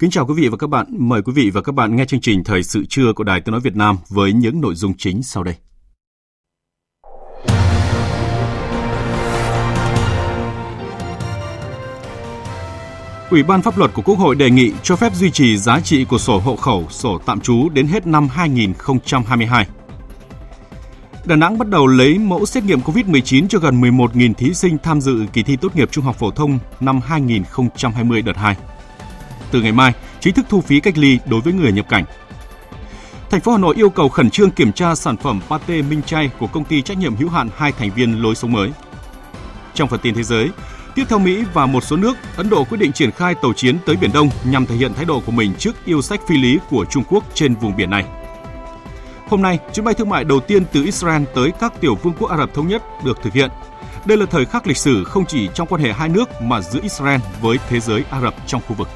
Kính chào quý vị và các bạn. Mời quý vị và các bạn nghe chương trình Thời sự trưa của Đài Tiếng Nói Việt Nam với những nội dung chính sau đây. Ủy ban pháp luật của Quốc hội đề nghị cho phép duy trì giá trị của sổ hộ khẩu, sổ tạm trú đến hết năm 2022. Đà Nẵng bắt đầu lấy mẫu xét nghiệm COVID-19 cho gần 11.000 thí sinh tham dự kỳ thi tốt nghiệp trung học phổ thông năm 2020 đợt 2 từ ngày mai chính thức thu phí cách ly đối với người nhập cảnh. Thành phố Hà Nội yêu cầu khẩn trương kiểm tra sản phẩm pate Minh Chay của công ty trách nhiệm hữu hạn hai thành viên lối sống mới. Trong phần tin thế giới, tiếp theo Mỹ và một số nước, Ấn Độ quyết định triển khai tàu chiến tới Biển Đông nhằm thể hiện thái độ của mình trước yêu sách phi lý của Trung Quốc trên vùng biển này. Hôm nay, chuyến bay thương mại đầu tiên từ Israel tới các tiểu vương quốc Ả Rập Thống Nhất được thực hiện. Đây là thời khắc lịch sử không chỉ trong quan hệ hai nước mà giữa Israel với thế giới Ả Rập trong khu vực.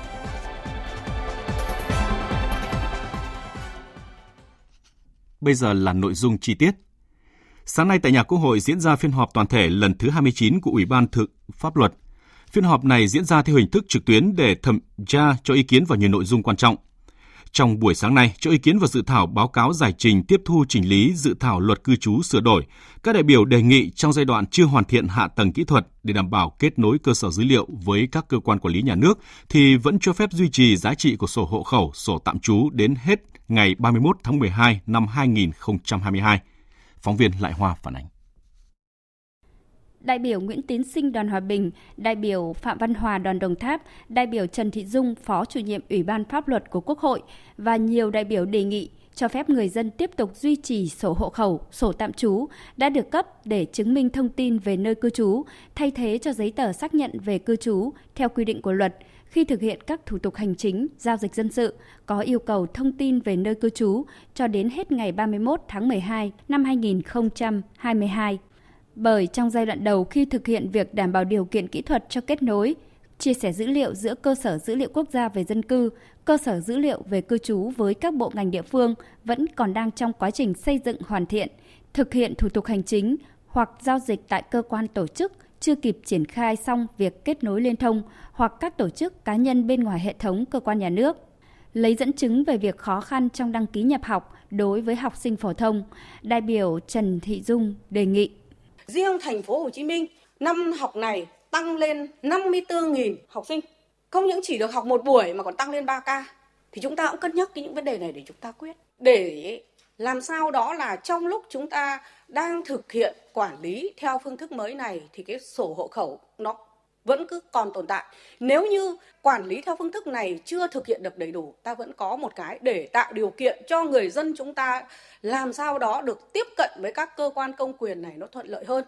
Bây giờ là nội dung chi tiết. Sáng nay tại nhà Quốc hội diễn ra phiên họp toàn thể lần thứ 29 của Ủy ban Thực Pháp luật. Phiên họp này diễn ra theo hình thức trực tuyến để thẩm tra cho ý kiến vào nhiều nội dung quan trọng. Trong buổi sáng nay, cho ý kiến vào dự thảo báo cáo giải trình tiếp thu chỉnh lý dự thảo luật cư trú sửa đổi, các đại biểu đề nghị trong giai đoạn chưa hoàn thiện hạ tầng kỹ thuật để đảm bảo kết nối cơ sở dữ liệu với các cơ quan quản lý nhà nước thì vẫn cho phép duy trì giá trị của sổ hộ khẩu, sổ tạm trú đến hết ngày 31 tháng 12 năm 2022. Phóng viên Lại Hoa phản ánh. Đại biểu Nguyễn Tiến Sinh đoàn Hòa Bình, đại biểu Phạm Văn Hòa đoàn Đồng Tháp, đại biểu Trần Thị Dung, phó chủ nhiệm Ủy ban Pháp luật của Quốc hội và nhiều đại biểu đề nghị cho phép người dân tiếp tục duy trì sổ hộ khẩu, sổ tạm trú đã được cấp để chứng minh thông tin về nơi cư trú, thay thế cho giấy tờ xác nhận về cư trú theo quy định của luật – khi thực hiện các thủ tục hành chính, giao dịch dân sự có yêu cầu thông tin về nơi cư trú cho đến hết ngày 31 tháng 12 năm 2022. Bởi trong giai đoạn đầu khi thực hiện việc đảm bảo điều kiện kỹ thuật cho kết nối, chia sẻ dữ liệu giữa cơ sở dữ liệu quốc gia về dân cư, cơ sở dữ liệu về cư trú với các bộ ngành địa phương vẫn còn đang trong quá trình xây dựng hoàn thiện, thực hiện thủ tục hành chính hoặc giao dịch tại cơ quan tổ chức chưa kịp triển khai xong việc kết nối liên thông hoặc các tổ chức cá nhân bên ngoài hệ thống cơ quan nhà nước. Lấy dẫn chứng về việc khó khăn trong đăng ký nhập học đối với học sinh phổ thông, đại biểu Trần Thị Dung đề nghị. Riêng thành phố Hồ Chí Minh, năm học này tăng lên 54.000 học sinh. Không những chỉ được học một buổi mà còn tăng lên 3 ca. Thì chúng ta cũng cân nhắc những vấn đề này để chúng ta quyết. Để làm sao đó là trong lúc chúng ta đang thực hiện quản lý theo phương thức mới này thì cái sổ hộ khẩu nó vẫn cứ còn tồn tại. Nếu như quản lý theo phương thức này chưa thực hiện được đầy đủ, ta vẫn có một cái để tạo điều kiện cho người dân chúng ta làm sao đó được tiếp cận với các cơ quan công quyền này nó thuận lợi hơn.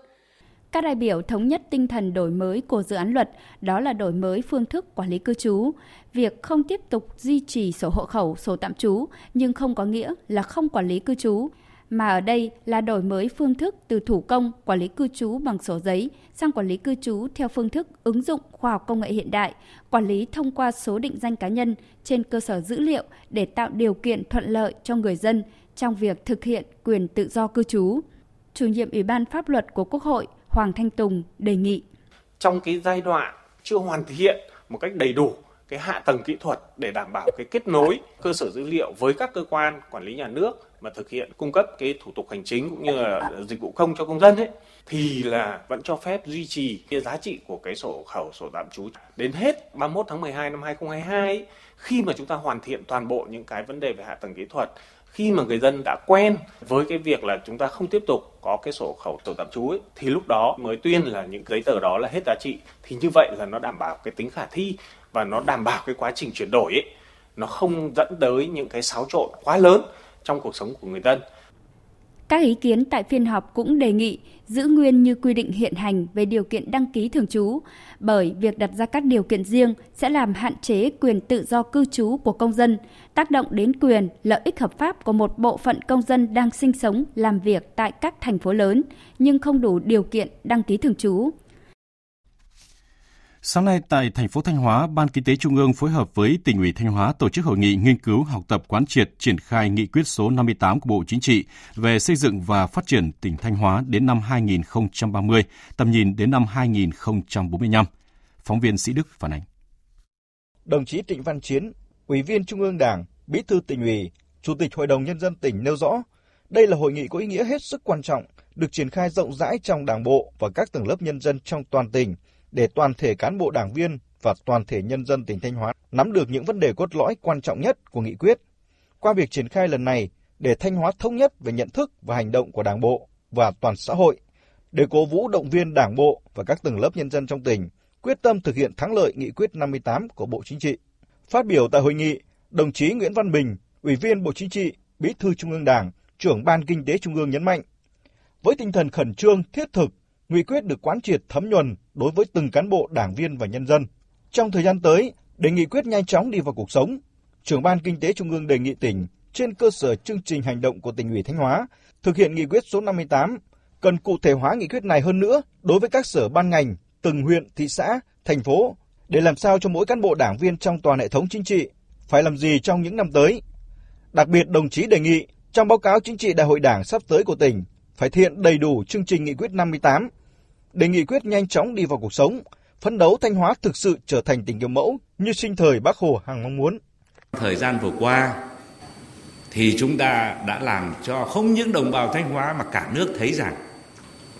Các đại biểu thống nhất tinh thần đổi mới của dự án luật, đó là đổi mới phương thức quản lý cư trú. Việc không tiếp tục duy trì sổ hộ khẩu, sổ tạm trú, nhưng không có nghĩa là không quản lý cư trú mà ở đây là đổi mới phương thức từ thủ công quản lý cư trú bằng sổ giấy sang quản lý cư trú theo phương thức ứng dụng khoa học công nghệ hiện đại, quản lý thông qua số định danh cá nhân trên cơ sở dữ liệu để tạo điều kiện thuận lợi cho người dân trong việc thực hiện quyền tự do cư trú. Chủ nhiệm Ủy ban Pháp luật của Quốc hội Hoàng Thanh Tùng đề nghị. Trong cái giai đoạn chưa hoàn thiện một cách đầy đủ cái hạ tầng kỹ thuật để đảm bảo cái kết nối cơ sở dữ liệu với các cơ quan quản lý nhà nước mà thực hiện cung cấp cái thủ tục hành chính cũng như là dịch vụ công cho công dân ấy thì là vẫn cho phép duy trì cái giá trị của cái sổ khẩu sổ tạm trú đến hết 31 tháng 12 năm 2022 ấy, khi mà chúng ta hoàn thiện toàn bộ những cái vấn đề về hạ tầng kỹ thuật khi mà người dân đã quen với cái việc là chúng ta không tiếp tục có cái sổ khẩu sổ tạm trú ấy, thì lúc đó mới tuyên là những giấy tờ đó là hết giá trị. Thì như vậy là nó đảm bảo cái tính khả thi và nó đảm bảo cái quá trình chuyển đổi ấy nó không dẫn tới những cái xáo trộn quá lớn trong cuộc sống của người dân. Các ý kiến tại phiên họp cũng đề nghị giữ nguyên như quy định hiện hành về điều kiện đăng ký thường trú, bởi việc đặt ra các điều kiện riêng sẽ làm hạn chế quyền tự do cư trú của công dân, tác động đến quyền, lợi ích hợp pháp của một bộ phận công dân đang sinh sống, làm việc tại các thành phố lớn, nhưng không đủ điều kiện đăng ký thường trú. Sáng nay tại thành phố Thanh Hóa, Ban Kinh tế Trung ương phối hợp với tỉnh ủy Thanh Hóa tổ chức hội nghị nghiên cứu học tập quán triệt triển khai nghị quyết số 58 của Bộ Chính trị về xây dựng và phát triển tỉnh Thanh Hóa đến năm 2030, tầm nhìn đến năm 2045. Phóng viên Sĩ Đức phản ánh. Đồng chí Trịnh Văn Chiến, Ủy viên Trung ương Đảng, Bí thư tỉnh ủy, Chủ tịch Hội đồng Nhân dân tỉnh nêu rõ, đây là hội nghị có ý nghĩa hết sức quan trọng, được triển khai rộng rãi trong Đảng bộ và các tầng lớp nhân dân trong toàn tỉnh – để toàn thể cán bộ đảng viên và toàn thể nhân dân tỉnh Thanh Hóa nắm được những vấn đề cốt lõi quan trọng nhất của nghị quyết. Qua việc triển khai lần này, để Thanh Hóa thống nhất về nhận thức và hành động của Đảng bộ và toàn xã hội, để cố vũ động viên Đảng bộ và các tầng lớp nhân dân trong tỉnh quyết tâm thực hiện thắng lợi nghị quyết 58 của Bộ Chính trị. Phát biểu tại hội nghị, đồng chí Nguyễn Văn Bình, Ủy viên Bộ Chính trị, Bí thư Trung ương Đảng, trưởng Ban Kinh tế Trung ương nhấn mạnh, với tinh thần khẩn trương, thiết thực nghị quyết được quán triệt thấm nhuần đối với từng cán bộ đảng viên và nhân dân. Trong thời gian tới, để nghị quyết nhanh chóng đi vào cuộc sống, trưởng ban kinh tế trung ương đề nghị tỉnh trên cơ sở chương trình hành động của tỉnh ủy Thanh Hóa thực hiện nghị quyết số 58 cần cụ thể hóa nghị quyết này hơn nữa đối với các sở ban ngành, từng huyện, thị xã, thành phố để làm sao cho mỗi cán bộ đảng viên trong toàn hệ thống chính trị phải làm gì trong những năm tới. Đặc biệt đồng chí đề nghị trong báo cáo chính trị đại hội đảng sắp tới của tỉnh phải thiện đầy đủ chương trình nghị quyết 58 để nghị quyết nhanh chóng đi vào cuộc sống, phấn đấu Thanh Hóa thực sự trở thành tỉnh kiểu mẫu như sinh thời Bác Hồ hàng mong muốn. Thời gian vừa qua thì chúng ta đã làm cho không những đồng bào Thanh Hóa mà cả nước thấy rằng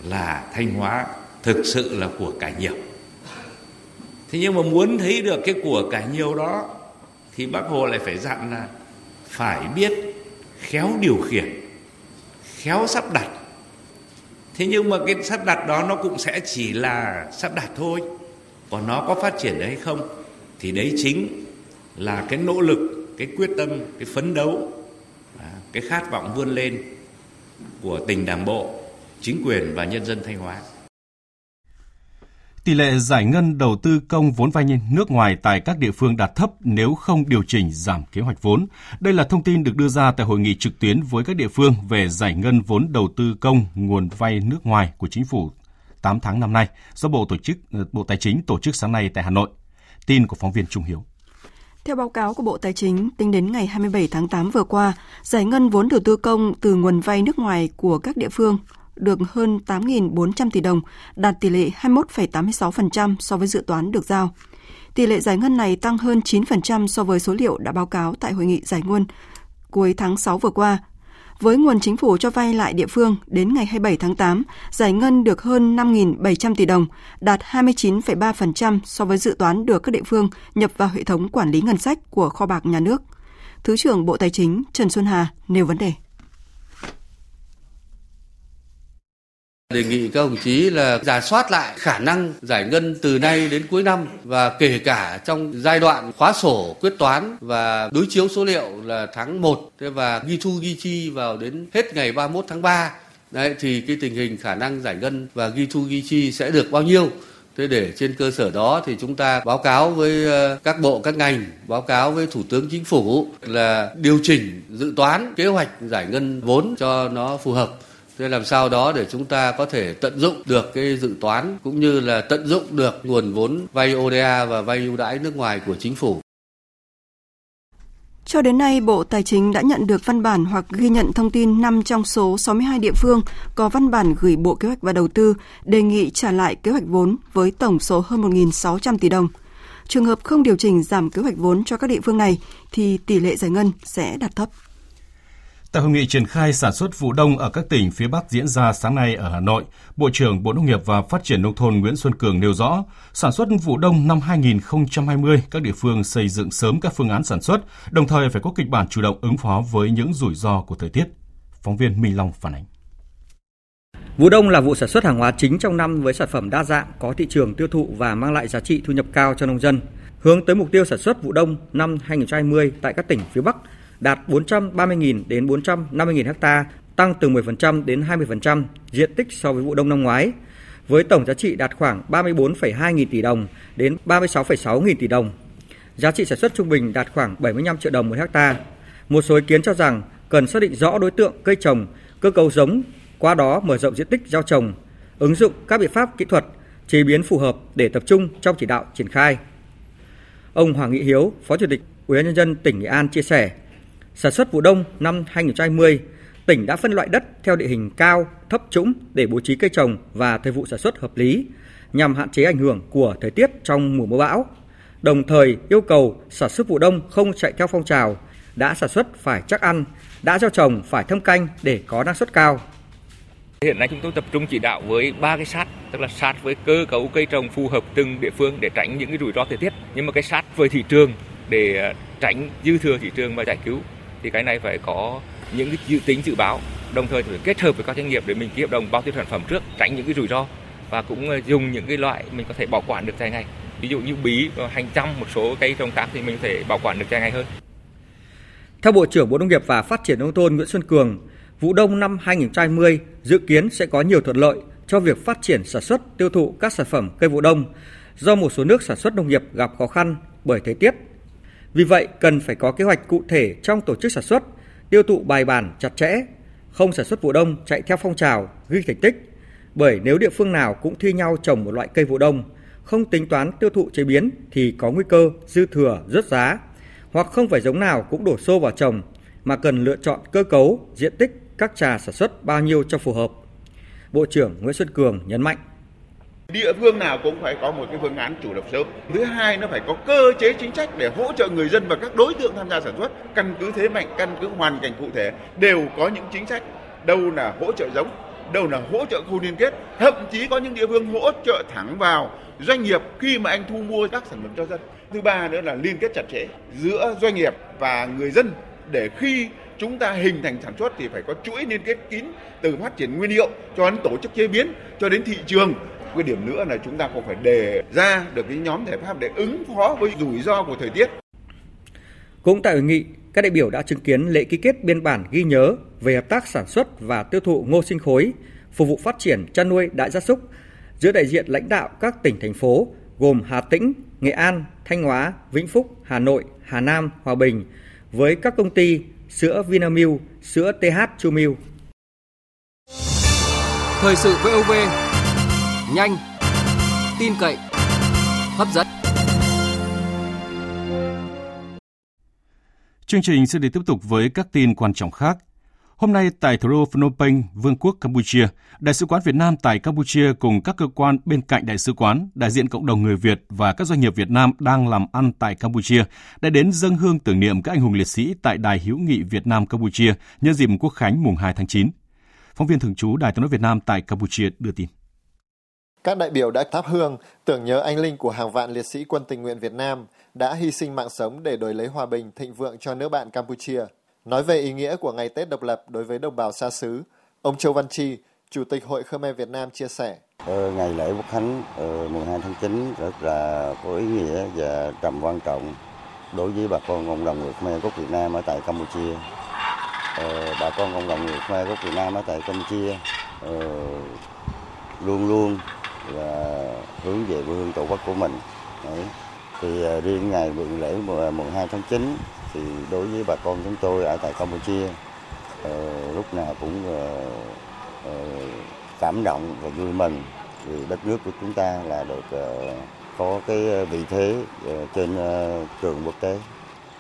là Thanh Hóa thực sự là của cải nhiều. Thế nhưng mà muốn thấy được cái của cải nhiều đó thì Bác Hồ lại phải dặn là phải biết khéo điều khiển, khéo sắp đặt thế nhưng mà cái sắp đặt đó nó cũng sẽ chỉ là sắp đặt thôi. Còn nó có phát triển đấy hay không thì đấy chính là cái nỗ lực, cái quyết tâm, cái phấn đấu à, cái khát vọng vươn lên của tỉnh đảng bộ, chính quyền và nhân dân thanh hóa. Tỷ lệ giải ngân đầu tư công vốn vay nước ngoài tại các địa phương đạt thấp nếu không điều chỉnh giảm kế hoạch vốn. Đây là thông tin được đưa ra tại hội nghị trực tuyến với các địa phương về giải ngân vốn đầu tư công nguồn vay nước ngoài của chính phủ 8 tháng năm nay do Bộ Tổ chức ờ, Bộ Tài chính tổ chức sáng nay tại Hà Nội. Tin của phóng viên Trung Hiếu. Theo báo cáo của Bộ Tài chính, tính đến ngày 27 tháng 8 vừa qua, giải ngân vốn đầu tư công từ nguồn vay nước ngoài của các địa phương được hơn 8.400 tỷ đồng, đạt tỷ lệ 21,86% so với dự toán được giao. Tỷ lệ giải ngân này tăng hơn 9% so với số liệu đã báo cáo tại hội nghị giải ngân cuối tháng 6 vừa qua. Với nguồn chính phủ cho vay lại địa phương đến ngày 27 tháng 8, giải ngân được hơn 5.700 tỷ đồng, đạt 29,3% so với dự toán được các địa phương nhập vào hệ thống quản lý ngân sách của kho bạc nhà nước. Thứ trưởng Bộ Tài chính Trần Xuân Hà nêu vấn đề. Đề nghị các đồng chí là giả soát lại khả năng giải ngân từ nay đến cuối năm và kể cả trong giai đoạn khóa sổ quyết toán và đối chiếu số liệu là tháng 1 và ghi thu ghi chi vào đến hết ngày 31 tháng 3. Đấy thì cái tình hình khả năng giải ngân và ghi thu ghi chi sẽ được bao nhiêu? Thế để trên cơ sở đó thì chúng ta báo cáo với ờ, các bộ các ngành, báo cáo với Thủ tướng Chính phủ là điều chỉnh dự toán kế hoạch giải ngân vốn cho nó phù hợp. Thế làm sao đó để chúng ta có thể tận dụng được cái dự toán cũng như là tận dụng được nguồn vốn vay ODA và vay ưu đãi nước ngoài của chính phủ. Cho đến nay, Bộ Tài chính đã nhận được văn bản hoặc ghi nhận thông tin 5 trong số 62 địa phương có văn bản gửi Bộ Kế hoạch và Đầu tư đề nghị trả lại kế hoạch vốn với tổng số hơn 1.600 tỷ đồng. Trường hợp không điều chỉnh giảm kế hoạch vốn cho các địa phương này thì tỷ lệ giải ngân sẽ đạt thấp. Tại hội nghị triển khai sản xuất vụ đông ở các tỉnh phía Bắc diễn ra sáng nay ở Hà Nội, Bộ trưởng Bộ Nông nghiệp và Phát triển Nông thôn Nguyễn Xuân Cường nêu rõ, sản xuất vụ đông năm 2020, các địa phương xây dựng sớm các phương án sản xuất, đồng thời phải có kịch bản chủ động ứng phó với những rủi ro của thời tiết. Phóng viên Minh Long phản ánh. Vụ đông là vụ sản xuất hàng hóa chính trong năm với sản phẩm đa dạng, có thị trường tiêu thụ và mang lại giá trị thu nhập cao cho nông dân. Hướng tới mục tiêu sản xuất vụ đông năm 2020 tại các tỉnh phía Bắc đạt 430.000 đến 450.000 ha, tăng từ 10% đến 20% diện tích so với vụ đông năm ngoái, với tổng giá trị đạt khoảng 34,2 nghìn tỷ đồng đến 36,6 nghìn tỷ đồng. Giá trị sản xuất trung bình đạt khoảng 75 triệu đồng một hecta. Một số ý kiến cho rằng cần xác định rõ đối tượng cây trồng, cơ cấu giống, qua đó mở rộng diện tích gieo trồng, ứng dụng các biện pháp kỹ thuật, chế biến phù hợp để tập trung trong chỉ đạo triển khai. Ông Hoàng Nghị Hiếu, Phó Chủ tịch Ủy ban nhân dân tỉnh Nghệ An chia sẻ, sản xuất vụ đông năm 2020, tỉnh đã phân loại đất theo địa hình cao, thấp trũng để bố trí cây trồng và thời vụ sản xuất hợp lý nhằm hạn chế ảnh hưởng của thời tiết trong mùa mưa bão. Đồng thời yêu cầu sản xuất vụ đông không chạy theo phong trào, đã sản xuất phải chắc ăn, đã gieo trồng phải thâm canh để có năng suất cao. Hiện nay chúng tôi tập trung chỉ đạo với ba cái sát, tức là sát với cơ cấu cây trồng phù hợp từng địa phương để tránh những cái rủi ro thời tiết. Nhưng mà cái sát với thị trường để ờ, tránh dư thừa thị trường và giải cứu thì cái này phải có những cái dự tính dự báo, đồng thời phải kết hợp với các doanh nghiệp để mình ký hợp đồng bao tiêu sản phẩm trước, tránh những cái rủi ro và cũng ờ, dùng những cái loại mình có thể bảo quản được dài ngày. Ví dụ như bí, ờ, hành trăm, một số cây trồng khác thì mình có thể bảo quản được dài ngày hơn. Theo Bộ trưởng Bộ Nông nghiệp và Phát triển Nông thôn Nguyễn Xuân Cường, vụ đông năm 2020 dự kiến sẽ có nhiều thuận lợi cho việc phát triển sản xuất tiêu thụ các sản phẩm cây vụ đông do một số nước sản xuất nông nghiệp gặp khó khăn bởi thời tiết. Vì vậy, cần phải có kế hoạch cụ thể trong tổ chức sản xuất, tiêu thụ bài bản chặt chẽ, không sản xuất vụ đông chạy theo phong trào, ghi thành tích. Bởi nếu địa phương nào cũng thi nhau trồng một loại cây vụ đông, không tính toán tiêu thụ chế biến thì có nguy cơ dư thừa rớt giá, hoặc không phải giống nào cũng đổ xô vào trồng mà cần lựa chọn cơ cấu, diện tích các trà sản xuất bao nhiêu cho phù hợp. Bộ trưởng Nguyễn Xuân Cường nhấn mạnh. Địa phương nào cũng phải có một cái phương án chủ động sớm. Thứ hai nó phải có cơ chế chính sách để hỗ trợ người dân và các đối tượng tham gia sản xuất. Căn cứ thế mạnh, căn cứ hoàn cảnh cụ thể đều có những chính sách. Đâu là hỗ trợ giống, đâu là hỗ trợ khu liên kết. Thậm chí có những địa phương hỗ trợ thẳng vào doanh nghiệp khi mà anh thu mua các sản phẩm cho dân. Thứ ba nữa là liên kết chặt chẽ giữa doanh nghiệp và người dân để khi chúng ta hình thành sản xuất thì phải có chuỗi liên kết kín từ phát triển nguyên liệu cho đến tổ chức chế biến cho đến thị trường cái điểm nữa là chúng ta cũng phải đề ra được cái nhóm giải pháp để ứng phó với rủi ro của thời tiết. Cũng tại hội nghị, các đại biểu đã chứng kiến lễ ký kết biên bản ghi nhớ về hợp tác sản xuất và tiêu thụ ngô sinh khối, phục vụ phát triển chăn nuôi đại gia súc giữa đại diện lãnh đạo các tỉnh thành phố gồm Hà Tĩnh, Nghệ An, Thanh Hóa, Vĩnh Phúc, Hà Nội, Hà Nam, Hòa Bình với các công ty sữa Vinamilk, sữa TH Chu Milk. Thời sự VOV nhanh, tin cậy, hấp dẫn. Chương trình sẽ được tiếp tục với các tin quan trọng khác. Hôm nay tại thủ đô Phnom Penh, Vương quốc Campuchia, Đại sứ quán Việt Nam tại Campuchia cùng các cơ quan bên cạnh đại sứ quán, đại diện cộng đồng người Việt và các doanh nghiệp Việt Nam đang làm ăn tại Campuchia đã đến dâng hương tưởng niệm các anh hùng liệt sĩ tại Đài hữu nghị Việt Nam Campuchia nhân dịp Quốc khánh mùng 2 tháng 9. Phóng viên thường trú Đài tiếng nói Việt Nam tại Campuchia đưa tin. Các đại biểu đã thắp hương tưởng nhớ anh linh của hàng vạn liệt sĩ quân tình nguyện Việt Nam đã hy sinh mạng sống để đổi lấy hòa bình thịnh vượng cho nước bạn Campuchia. Nói về ý nghĩa của ngày Tết độc lập đối với đồng bào xa xứ, ông Châu Văn Chi, Chủ tịch Hội Khmer Việt Nam chia sẻ. Ờ, ngày lễ Quốc Khánh ờ, mùng 2 tháng 9 rất là có ý nghĩa và tầm quan trọng đối với bà con cộng đồng người Khmer gốc Việt Nam ở tại Campuchia. Ờ, bà con cộng đồng người Khmer gốc Việt Nam ở tại Campuchia ờ, luôn luôn và hướng về quê hương tổ quốc của mình. Đấy. Thì à, riêng ngày lễ à, mùng 2 tháng 9 thì đối với bà con chúng tôi ở tại Campuchia ờ, lúc nào cũng ờ, ờ, cảm động và vui mừng vì đất nước của chúng ta là được có cái vị thế trên trường quốc tế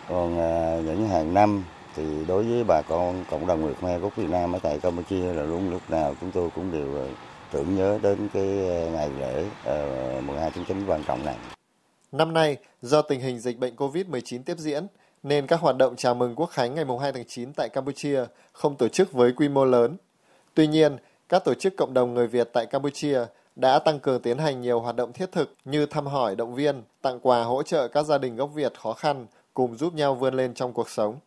còn à, những hàng năm thì đối với bà con cộng đồng người Khmer gốc Việt Nam ở tại Campuchia là luôn lúc nào chúng tôi cũng đều tưởng nhớ đến cái ờ, ngày lễ ờ, uh, 12 tháng 9 quan trọng này. Năm nay, do tình hình dịch bệnh COVID-19 tiếp diễn, nên các hoạt động chào mừng Quốc khánh ngày 2 tháng 9 tại Campuchia không tổ chức với quy mô lớn. Tuy nhiên, các tổ chức cộng đồng người Việt tại Campuchia đã tăng cường tiến hành nhiều hoạt động thiết thực như thăm hỏi, động viên, tặng quà hỗ trợ các gia đình gốc Việt khó khăn, cùng giúp nhau vươn lên trong cuộc sống.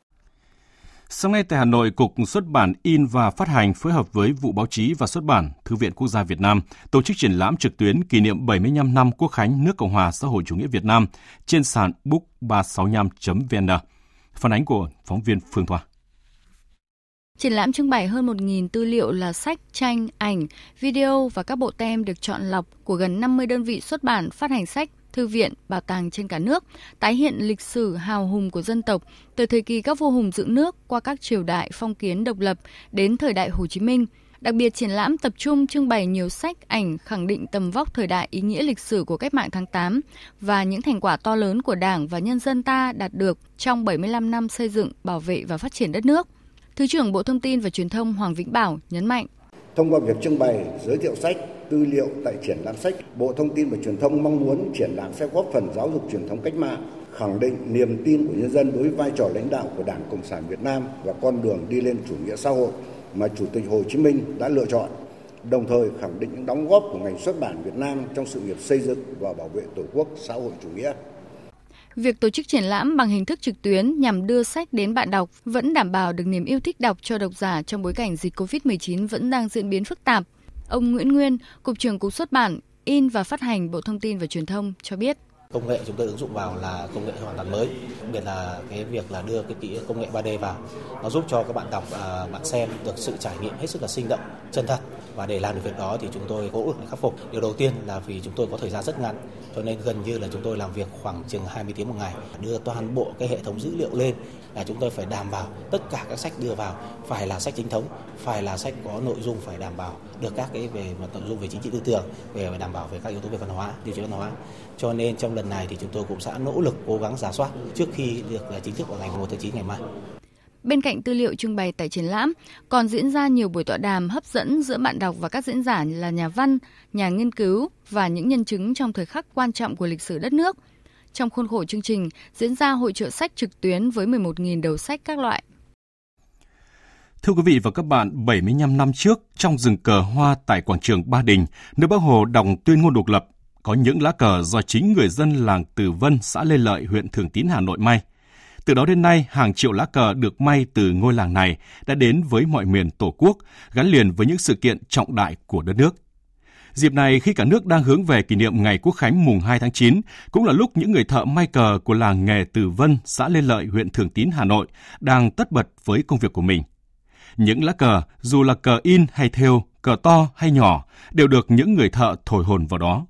Sáng nay tại Hà Nội, Cục Xuất bản In và Phát hành phối hợp với Vụ Báo chí và Xuất bản Thư viện Quốc gia Việt Nam tổ chức triển lãm trực tuyến kỷ niệm 75 năm Quốc khánh nước Cộng hòa xã hội chủ nghĩa Việt Nam trên sàn book365.vn. Phản ánh của phóng viên Phương Thoa. Triển lãm trưng bày hơn 1.000 tư liệu là sách, tranh, ảnh, video và các bộ tem được chọn lọc của gần 50 đơn vị xuất bản phát hành sách thư viện, bảo tàng trên cả nước, tái hiện lịch sử hào hùng của dân tộc từ thời kỳ các vua hùng dựng nước qua các triều đại phong kiến độc lập đến thời đại Hồ Chí Minh. Đặc biệt triển lãm tập trung trưng bày nhiều sách, ảnh khẳng định tầm vóc thời đại ý nghĩa lịch sử của cách mạng tháng 8 và những thành quả to lớn của Đảng và nhân dân ta đạt được trong 75 năm xây dựng, bảo vệ và phát triển đất nước. Thứ trưởng Bộ Thông tin và Truyền thông Hoàng Vĩnh Bảo nhấn mạnh. Thông qua việc trưng bày, giới thiệu sách, tư liệu tại triển lãm sách, Bộ Thông tin và Truyền thông mong muốn triển lãm sẽ góp phần giáo dục truyền thống cách mạng, khẳng định niềm tin của nhân dân đối với vai trò lãnh đạo của Đảng Cộng sản Việt Nam và con đường đi lên chủ nghĩa xã hội mà Chủ tịch Hồ Chí Minh đã lựa chọn, đồng thời khẳng định những đóng góp của ngành xuất bản Việt Nam trong sự nghiệp xây dựng và bảo vệ Tổ quốc xã hội chủ nghĩa. Việc tổ chức triển lãm bằng hình thức trực tuyến nhằm đưa sách đến bạn đọc vẫn đảm bảo được niềm yêu thích đọc cho độc giả trong bối cảnh dịch COVID-19 vẫn đang diễn biến phức tạp. Ông Nguyễn Nguyên, Cục trưởng Cục xuất bản, in và phát hành Bộ Thông tin và Truyền thông cho biết. Công nghệ chúng tôi ứng dụng vào là công nghệ hoàn toàn mới, đặc biệt là cái việc là đưa cái kỹ công nghệ 3D vào, nó giúp cho các bạn đọc, à, bạn xem được sự trải nghiệm hết sức là sinh động, chân thật. Và để làm được việc đó thì chúng tôi cố gắng khắc phục. Điều đầu tiên là vì chúng tôi có thời gian rất ngắn, cho nên gần như là chúng tôi làm việc khoảng chừng 20 tiếng một ngày, đưa toàn bộ cái hệ thống dữ liệu lên là chúng tôi phải đảm bảo tất cả các sách đưa vào phải là sách chính thống, phải là sách có nội dung phải đảm bảo được các cái về mặt nội dung về chính trị tư tưởng, về đảm bảo về các yếu tố về văn hóa, tiêu chí văn hóa. Cho nên trong lần này thì chúng tôi cũng sẽ nỗ lực cố gắng giả soát trước khi được là chính thức vào ngày 1 tháng 9 ngày mai. Bên cạnh tư liệu trưng bày tại triển lãm, còn diễn ra nhiều buổi tọa đàm hấp dẫn giữa bạn đọc và các diễn giả là nhà văn, nhà nghiên cứu và những nhân chứng trong thời khắc quan trọng của lịch sử đất nước. Trong khuôn khổ chương trình, diễn ra hội trợ sách trực tuyến với 11.000 đầu sách các loại. Thưa quý vị và các bạn, 75 năm trước, trong rừng cờ hoa tại quảng trường Ba Đình, nơi Bác Hồ đọc tuyên ngôn độc lập, có những lá cờ do chính người dân làng Từ Vân, xã Lê Lợi, huyện Thường Tín, Hà Nội may. Từ đó đến nay, hàng triệu lá cờ được may từ ngôi làng này đã đến với mọi miền Tổ quốc, gắn liền với những sự kiện trọng đại của đất nước. Dịp này, khi cả nước đang hướng về kỷ niệm Ngày Quốc khánh mùng 2 tháng 9, cũng là lúc những người thợ may cờ của làng nghề Từ Vân, xã Lê Lợi, huyện Thường Tín, Hà Nội đang tất bật với công việc của mình. Những lá cờ, dù là cờ in hay thêu, cờ to hay nhỏ, đều được những người thợ thổi hồn vào đó.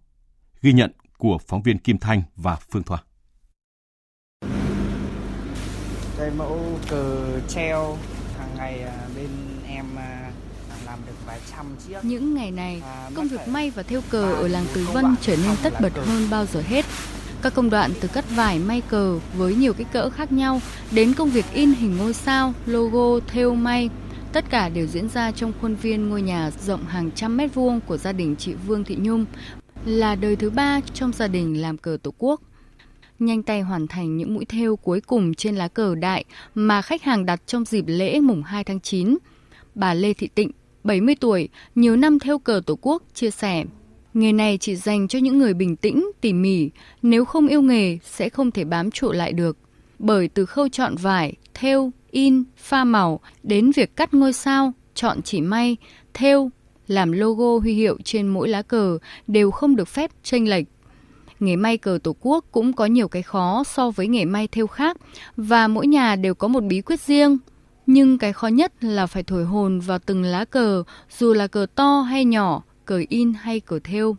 Ghi nhận của phóng viên Kim Thanh và Phương Thoa. Cái mẫu cờ treo hàng ngày à, bên em à, làm được vài trăm chiếc. Những ngày này, công việc may và thêu cờ ở làng Từ Vân trở nên tất bật hơn bao giờ hết. Các công đoạn từ cắt vải may cờ với nhiều kích cỡ khác nhau đến công việc in hình ngôi sao, logo, thêu may, tất cả đều diễn ra trong khuôn viên ngôi nhà rộng hàng trăm mét vuông của gia đình chị Vương Thị Nhung, là đời thứ ba trong gia đình làm cờ Tổ quốc nhanh tay hoàn thành những mũi thêu cuối cùng trên lá cờ đại mà khách hàng đặt trong dịp lễ mùng 2 tháng 9. Bà Lê Thị Tịnh, 70 tuổi, nhiều năm thêu cờ Tổ quốc, chia sẻ. Nghề này chỉ dành cho những người bình tĩnh, tỉ mỉ, nếu không yêu nghề sẽ không thể bám trụ lại được. Bởi từ khâu chọn vải, thêu, in, pha màu đến việc cắt ngôi sao, chọn chỉ may, thêu, làm logo huy hiệu trên mỗi lá cờ đều không được phép tranh lệch nghề may cờ Tổ quốc cũng có nhiều cái khó so với nghề may theo khác và mỗi nhà đều có một bí quyết riêng. Nhưng cái khó nhất là phải thổi hồn vào từng lá cờ, dù là cờ to hay nhỏ, cờ in hay cờ thêu.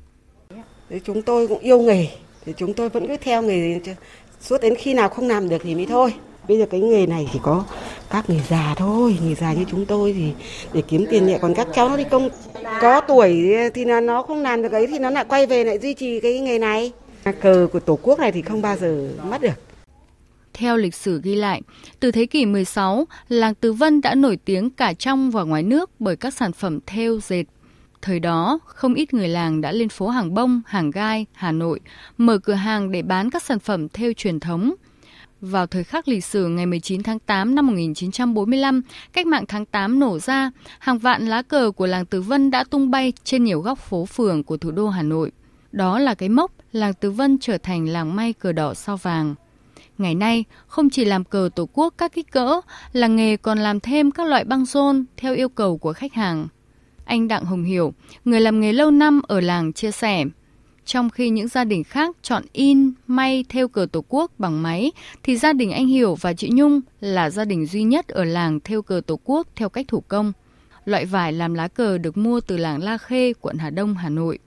Chúng tôi cũng yêu nghề, thì chúng tôi vẫn cứ theo nghề suốt đến khi nào không làm được thì mới thôi. Bây giờ cái nghề này chỉ có các người già thôi, người già như chúng tôi thì để kiếm tiền nhẹ, còn các cháu nó đi công có tuổi thì là nó không làm được ấy thì nó lại quay về lại duy trì cái nghề này. Cờ của Tổ quốc này thì không bao giờ mất được. Theo lịch sử ghi lại, từ thế kỷ 16, làng Từ Vân đã nổi tiếng cả trong và ngoài nước bởi các sản phẩm thêu dệt. Thời đó, không ít người làng đã lên phố Hàng Bông, Hàng Gai, Hà Nội, mở cửa hàng để bán các sản phẩm thêu truyền thống. Vào thời khắc lịch sử ngày 19 tháng 8 năm 1945, cách mạng tháng 8 nổ ra, hàng vạn lá cờ của làng Từ Vân đã tung bay trên nhiều góc phố phường của thủ đô Hà Nội. Đó là cái mốc làng Từ Vân trở thành làng may cờ đỏ sao vàng. Ngày nay, không chỉ làm cờ tổ quốc các kích cỡ, làng nghề còn làm thêm các loại băng rôn theo yêu cầu của khách hàng. Anh Đặng Hồng Hiểu, người làm nghề lâu năm ở làng chia sẻ, trong khi những gia đình khác chọn in, may theo cờ tổ quốc bằng máy, thì gia đình anh Hiểu và chị Nhung là gia đình duy nhất ở làng theo cờ tổ quốc theo cách thủ công. Loại vải làm lá cờ được mua từ làng La Khê, quận Hà Đông, Hà Nội.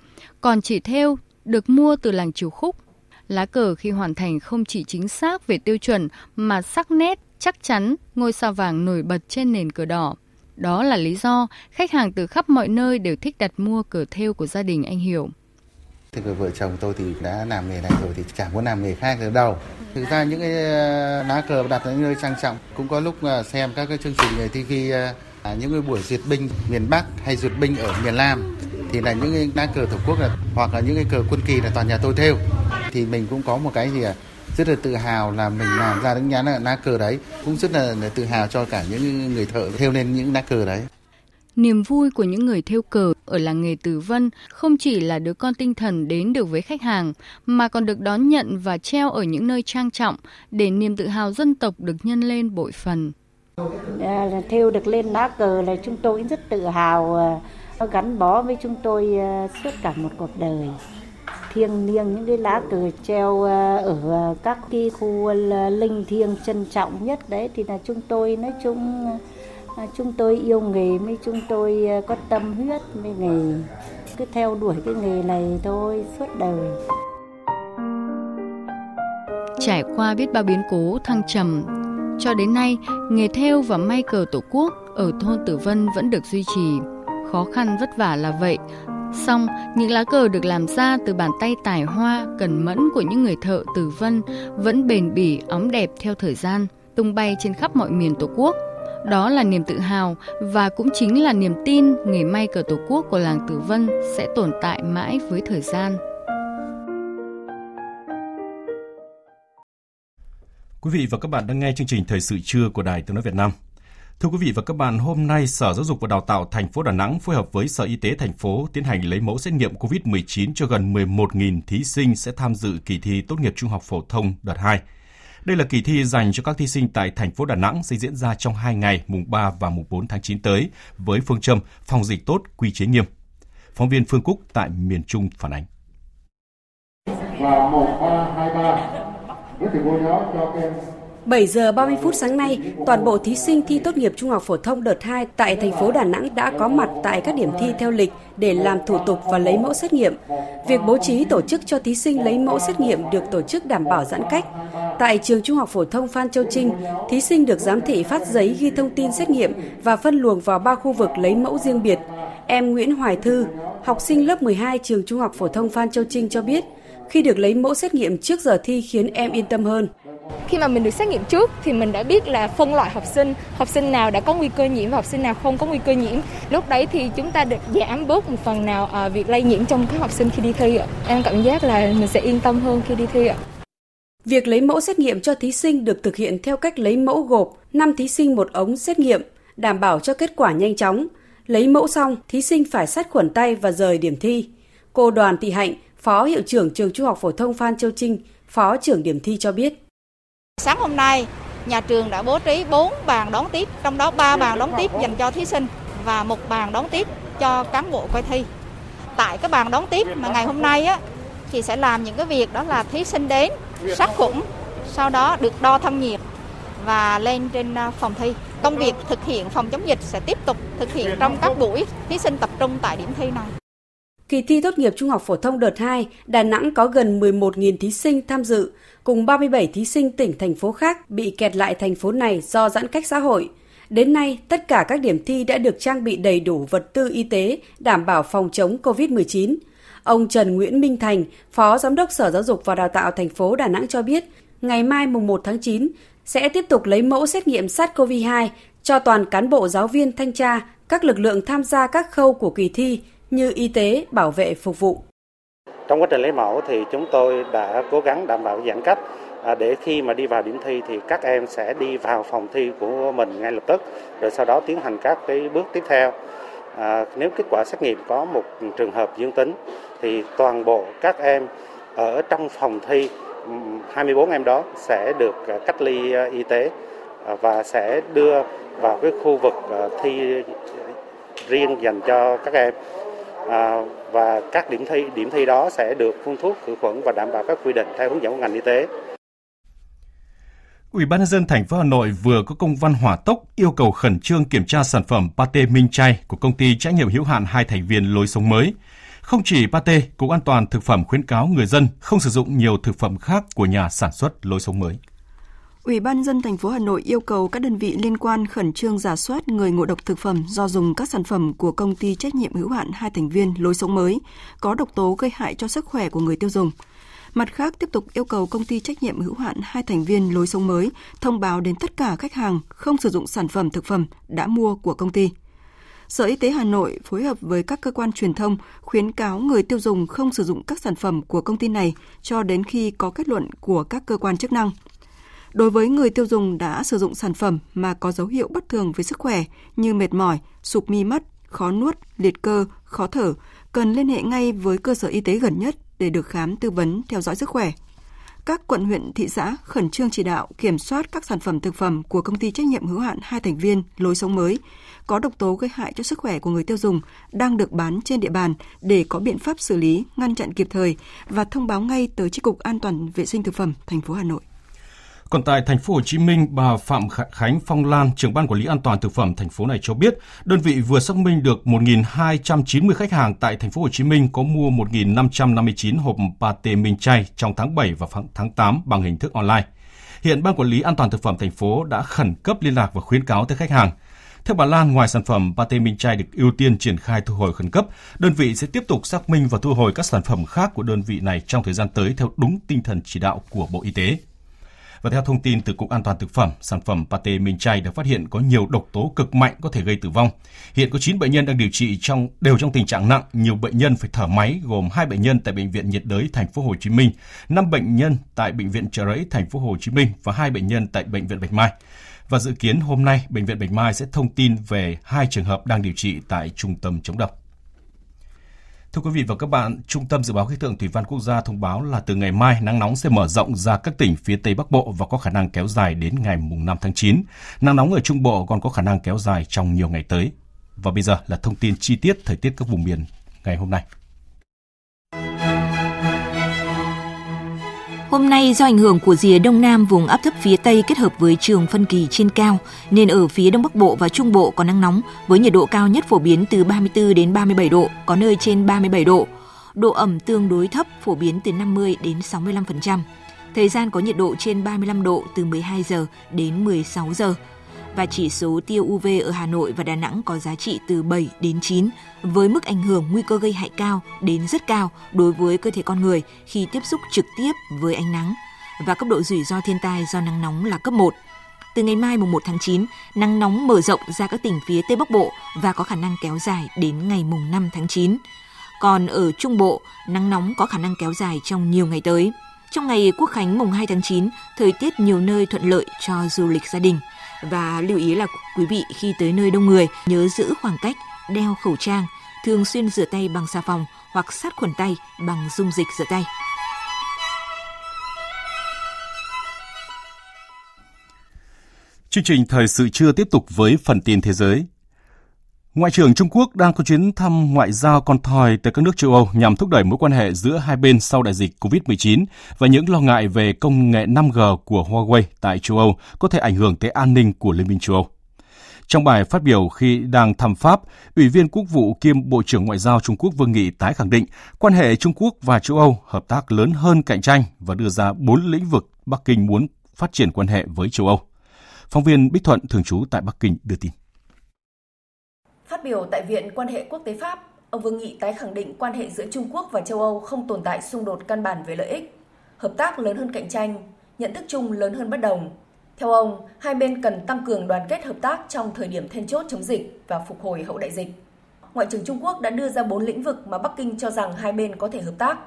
Còn chỉ theo được mua từ làng Triều Khúc. Lá cờ khi hoàn thành không chỉ chính xác về tiêu chuẩn mà sắc nét, chắc chắn, ngôi sao vàng nổi bật trên nền cờ đỏ. Đó là lý do khách hàng từ khắp mọi nơi đều thích đặt mua cờ theo của gia đình anh Hiểu. Thì vợ chồng tôi thì đã làm nghề này rồi thì chẳng muốn làm nghề khác nữa đâu. Thực ra những cái ờ, lá cờ đặt ở những nơi trang trọng cũng có lúc ờ, xem các cái chương trình ờ, về TV à, những cái buổi duyệt binh miền Bắc hay duyệt binh ở miền Nam thì là những cái lá cờ tổ quốc là, hoặc là những cái cờ quân kỳ là toàn nhà tôi theo thì mình cũng có một cái gì à rất là tự hào là mình làm ra những nhãn lá cờ đấy, cũng rất là tự hào cho cả những người thợ theo lên những lá cờ đấy Niềm vui của những người theo cờ ở làng nghề Từ Vân không chỉ là đứa con tinh thần đến được với khách hàng, mà còn được đón nhận và treo ở những nơi trang trọng để niềm tự hào dân tộc được nhân lên bội phần. À, theo được lên lá cờ là chúng tôi rất tự hào, ờ, nó gắn bó với chúng tôi ờ, suốt cả một cuộc đời. Thiêng liêng những cái lá cờ treo ở các cái khu linh thiêng trân trọng nhất đấy thì là chúng tôi nói chung chúng tôi yêu nghề mới chúng tôi ờ, có tâm huyết với nghề cứ theo đuổi cái nghề này thôi suốt đời. Trải qua biết bao biến cố thăng trầm cho đến nay nghề theo và may cờ tổ quốc ở thôn Tử Vân vẫn được duy trì. Khó khăn vất vả là vậy. Xong, những lá cờ được làm ra từ bàn tay tài hoa, cần mẫn của những người thợ Tử Vân vẫn bền bỉ, óng đẹp theo thời gian, tung bay trên khắp mọi miền Tổ quốc. Đó là niềm tự hào và cũng chính là niềm tin nghề may cờ Tổ quốc của làng Tử Vân sẽ tồn tại mãi với thời gian. Quý vị và các bạn đang nghe chương trình Thời sự trưa của Đài Tiếng nói Việt Nam. Thưa quý vị và các bạn, hôm nay Sở Giáo dục và Đào tạo thành phố Đà Nẵng phối hợp với Sở Y tế thành phố tiến hành lấy mẫu xét nghiệm COVID-19 cho gần 11.000 thí sinh sẽ tham dự kỳ thi tốt nghiệp trung học phổ thông đợt 2 đây là kỳ thi dành cho các thí sinh tại thành phố Đà Nẵng sẽ diễn ra trong 2 ngày, mùng 3 và mùng 4 tháng 9 tới, với phương châm phòng dịch tốt, quy chế nghiêm. Phóng viên Phương Cúc tại miền Trung phản ánh. Và 1323, với thầy cô giáo cho các em 7 giờ 30 phút sáng nay, toàn bộ thí sinh thi tốt nghiệp trung học phổ thông đợt 2 tại thành phố Đà Nẵng đã có mặt tại các điểm thi theo lịch để làm thủ tục và lấy mẫu xét nghiệm. Việc bố trí tổ chức cho thí sinh lấy mẫu xét nghiệm được tổ chức đảm bảo giãn cách. Tại trường Trung học phổ thông Phan Châu Trinh, thí sinh được giám thị phát giấy ghi thông tin xét nghiệm và phân luồng vào ba khu vực lấy mẫu riêng biệt. Em Nguyễn Hoài Thư, học sinh lớp 12 trường Trung học phổ thông Phan Châu Trinh cho biết, khi được lấy mẫu xét nghiệm trước giờ thi khiến em yên tâm hơn. Khi mà mình được xét nghiệm trước thì mình đã biết là phân loại học sinh, học sinh nào đã có nguy cơ nhiễm và học sinh nào không có nguy cơ nhiễm. Lúc đấy thì chúng ta được giảm bớt một phần nào à, việc lây nhiễm trong các học sinh khi đi thi ạ. Em cảm giác là mình sẽ yên tâm hơn khi đi thi ạ. Việc lấy mẫu xét nghiệm cho thí sinh được thực hiện theo cách lấy mẫu gộp 5 thí sinh một ống xét nghiệm, đảm bảo cho kết quả nhanh chóng. Lấy mẫu xong, thí sinh phải sát khuẩn tay và rời điểm thi. Cô Đoàn Thị Hạnh, Phó Hiệu trưởng Trường Trung học Phổ thông Phan Châu Trinh, Phó trưởng điểm thi cho biết. Sáng hôm nay, nhà trường đã bố trí 4 bàn đón tiếp, trong đó 3 bàn đón tiếp dành cho thí sinh và một bàn đón tiếp cho cán bộ coi thi. Tại cái bàn đón tiếp mà ngày hôm nay á, thì sẽ làm những cái việc đó là thí sinh đến sát khuẩn, sau đó được đo thân nhiệt và lên trên à, phòng thi. Công việc thực hiện phòng chống dịch sẽ tiếp tục thực hiện trong các buổi thí sinh tập trung tại điểm thi này. Kỳ thi tốt nghiệp trung học phổ thông đợt 2, Đà Nẵng có gần 11.000 thí sinh tham dự, cùng 37 thí sinh tỉnh thành phố khác bị kẹt lại thành phố này do giãn cách xã hội. Đến nay, tất cả các điểm thi đã được trang bị đầy đủ vật tư y tế đảm bảo phòng chống COVID-19. Ông Trần Nguyễn Minh Thành, Phó Giám đốc Sở Giáo dục và Đào tạo thành phố Đà Nẵng cho biết, ngày mai mùng 1 tháng 9 sẽ tiếp tục lấy mẫu xét nghiệm SARS-CoV-2 cho toàn cán bộ giáo viên thanh tra, các lực lượng tham gia các khâu của kỳ thi như y tế, bảo vệ, phục vụ. Trong quá trình lấy mẫu thì chúng tôi đã cố gắng đảm bảo giãn cách. À, để khi mà đi vào điểm thi thì các em sẽ đi vào phòng thi của mình ngay lập tức rồi sau đó tiến hành các cái bước tiếp theo. À, nếu kết quả xét nghiệm có một trường hợp dương tính thì toàn bộ các em ở trong phòng thi 24 em đó sẽ được à, cách ly à, y tế và sẽ đưa vào cái khu vực thi riêng dành cho các em. À, và các điểm thi điểm thi đó sẽ được phun thuốc khử khuẩn và đảm bảo các quy định theo hướng dẫn của ngành y tế. Ủy ban nhân dân thành phố Hà Nội vừa có công văn hỏa tốc yêu cầu khẩn trương kiểm tra sản phẩm pate Minh Chay của công ty trách nhiệm hữu hạn hai thành viên lối sống mới. Không chỉ pate, Cục An toàn thực phẩm khuyến cáo người dân không sử dụng nhiều thực phẩm khác của nhà sản xuất lối sống mới. Ủy ban dân thành phố Hà Nội yêu cầu các đơn vị liên quan khẩn trương giả soát người ngộ độc thực phẩm do dùng các sản phẩm của công ty trách nhiệm hữu hạn hai thành viên lối sống mới có độc tố gây hại cho sức khỏe của người tiêu dùng. Mặt khác, tiếp tục yêu cầu công ty trách nhiệm hữu hạn hai thành viên lối sống mới thông báo đến tất cả khách hàng không sử dụng sản phẩm thực phẩm đã mua của công ty. Sở Y tế Hà Nội phối hợp với các cơ quan truyền thông khuyến cáo người tiêu dùng không sử dụng các sản phẩm của công ty này cho đến khi có kết luận của các cơ quan chức năng. Đối với người tiêu dùng đã sử dụng sản phẩm mà có dấu hiệu bất thường với sức khỏe như mệt mỏi, sụp mi mắt, khó nuốt, liệt cơ, khó thở, cần liên hệ ngay với cơ sở y tế gần nhất để được khám tư vấn theo dõi sức khỏe. Các quận huyện, thị xã khẩn trương chỉ đạo kiểm soát các sản phẩm thực phẩm của công ty trách nhiệm hữu hạn hai thành viên lối sống mới có độc tố gây hại cho sức khỏe của người tiêu dùng đang được bán trên địa bàn để có biện pháp xử lý, ngăn chặn kịp thời và thông báo ngay tới Chi cục An toàn vệ sinh thực phẩm thành phố Hà Nội. Còn tại thành phố Hồ Chí Minh, bà Phạm Khánh Phong Lan, trưởng ban quản lý an toàn thực phẩm thành phố này cho biết, đơn vị vừa xác minh được 1.290 khách hàng tại thành phố Hồ Chí Minh có mua 1.559 hộp pate minh chay trong tháng 7 và tháng 8 bằng hình thức online. Hiện ban quản lý an toàn thực phẩm thành phố đã khẩn cấp liên lạc và khuyến cáo tới khách hàng. Theo bà Lan, ngoài sản phẩm pate minh chay được ưu tiên triển khai thu hồi khẩn cấp, đơn vị sẽ tiếp tục xác minh và thu hồi các sản phẩm khác của đơn vị này trong thời gian tới theo đúng tinh thần chỉ đạo của Bộ Y tế. Và theo thông tin từ Cục An toàn Thực phẩm, sản phẩm pate minh chay được phát hiện có nhiều độc tố cực mạnh có thể gây tử vong. Hiện có 9 bệnh nhân đang điều trị trong đều trong tình trạng nặng, nhiều bệnh nhân phải thở máy gồm 2 bệnh nhân tại bệnh viện nhiệt đới thành phố Hồ Chí Minh, 5 bệnh nhân tại bệnh viện Chợ Rẫy thành phố Hồ Chí Minh và 2 bệnh nhân tại bệnh viện Bạch Mai. Và dự kiến hôm nay bệnh viện Bạch Mai sẽ thông tin về hai trường hợp đang điều trị tại trung tâm chống độc. Thưa quý vị và các bạn, Trung tâm Dự báo Khí tượng Thủy văn Quốc gia thông báo là từ ngày mai nắng nóng sẽ mở rộng ra các tỉnh phía Tây Bắc Bộ và có khả năng kéo dài đến ngày mùng 5 tháng 9. Nắng nóng ở Trung Bộ còn có khả năng kéo dài trong nhiều ngày tới. Và bây giờ là thông tin chi tiết thời tiết các vùng miền ngày hôm nay. Hôm nay do ảnh hưởng của rìa đông nam vùng áp thấp phía Tây kết hợp với trường phân kỳ trên cao, nên ở phía Đông Bắc Bộ và Trung Bộ có nắng nóng với nhiệt độ cao nhất phổ biến từ 34 đến 37 độ, có nơi trên 37 độ. Độ ẩm tương đối thấp phổ biến từ 50 đến 65%. Thời gian có nhiệt độ trên 35 độ từ 12 giờ đến 16 giờ và chỉ số tia UV ở Hà Nội và Đà Nẵng có giá trị từ 7 đến 9, với mức ảnh hưởng nguy cơ gây hại cao đến rất cao đối với cơ thể con người khi tiếp xúc trực tiếp với ánh nắng và cấp độ rủi ro thiên tai do nắng nóng là cấp 1. Từ ngày mai mùng 1 tháng 9, nắng nóng mở rộng ra các tỉnh phía Tây Bắc Bộ và có khả năng kéo dài đến ngày mùng 5 tháng 9. Còn ở Trung Bộ, nắng nóng có khả năng kéo dài trong nhiều ngày tới. Trong ngày Quốc khánh mùng 2 tháng 9, thời tiết nhiều nơi thuận lợi cho du lịch gia đình. Và lưu ý là quý vị khi tới nơi đông người nhớ giữ khoảng cách, đeo khẩu trang, thường xuyên rửa tay bằng xà phòng hoặc sát khuẩn tay bằng dung dịch rửa tay. Chương trình thời sự trưa tiếp tục với phần tin thế giới. Ngoại trưởng Trung Quốc đang có chuyến thăm ngoại giao con thoi tới các nước châu Âu nhằm thúc đẩy mối quan hệ giữa hai bên sau đại dịch COVID-19 và những lo ngại về công nghệ 5G của Huawei tại châu Âu có thể ảnh hưởng tới an ninh của Liên minh châu Âu. Trong bài phát biểu khi đang thăm Pháp, Ủy viên Quốc vụ kiêm Bộ trưởng Ngoại giao Trung Quốc Vương Nghị tái khẳng định quan hệ Trung Quốc và châu Âu hợp tác lớn hơn cạnh tranh và đưa ra bốn lĩnh vực Bắc Kinh muốn phát triển quan hệ với châu Âu. Phóng viên Bích Thuận thường trú tại Bắc Kinh đưa tin. Phát biểu tại Viện Quan hệ Quốc tế Pháp, ông Vương Nghị tái khẳng định quan hệ giữa Trung Quốc và châu Âu không tồn tại xung đột căn bản về lợi ích, hợp tác lớn hơn cạnh tranh, nhận thức chung lớn hơn bất đồng. Theo ông, hai bên cần tăng cường đoàn kết hợp tác trong thời điểm then chốt chống dịch và phục hồi hậu đại dịch. Ngoại trưởng Trung Quốc đã đưa ra bốn lĩnh vực mà Bắc Kinh cho rằng hai bên có thể hợp tác,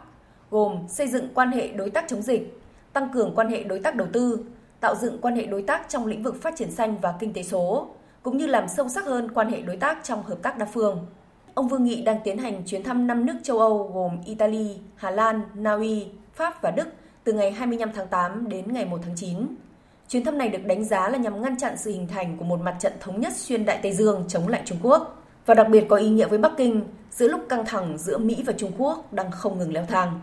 gồm xây dựng quan hệ đối tác chống dịch, tăng cường quan hệ đối tác đầu tư, tạo dựng quan hệ đối tác trong lĩnh vực phát triển xanh và kinh tế số, cũng như làm sâu sắc hơn quan hệ đối tác trong hợp tác đa phương. Ông Vương Nghị đang tiến hành chuyến thăm 5 nước châu Âu gồm Italy, Hà Lan, Na Uy, Pháp và Đức từ ngày 25 tháng 8 đến ngày 1 tháng 9. Chuyến thăm này được đánh giá là nhằm ngăn chặn sự hình thành của một mặt trận thống nhất xuyên Đại Tây Dương chống lại Trung Quốc và đặc biệt có ý nghĩa với Bắc Kinh giữa lúc căng thẳng giữa Mỹ và Trung Quốc đang không ngừng leo thang.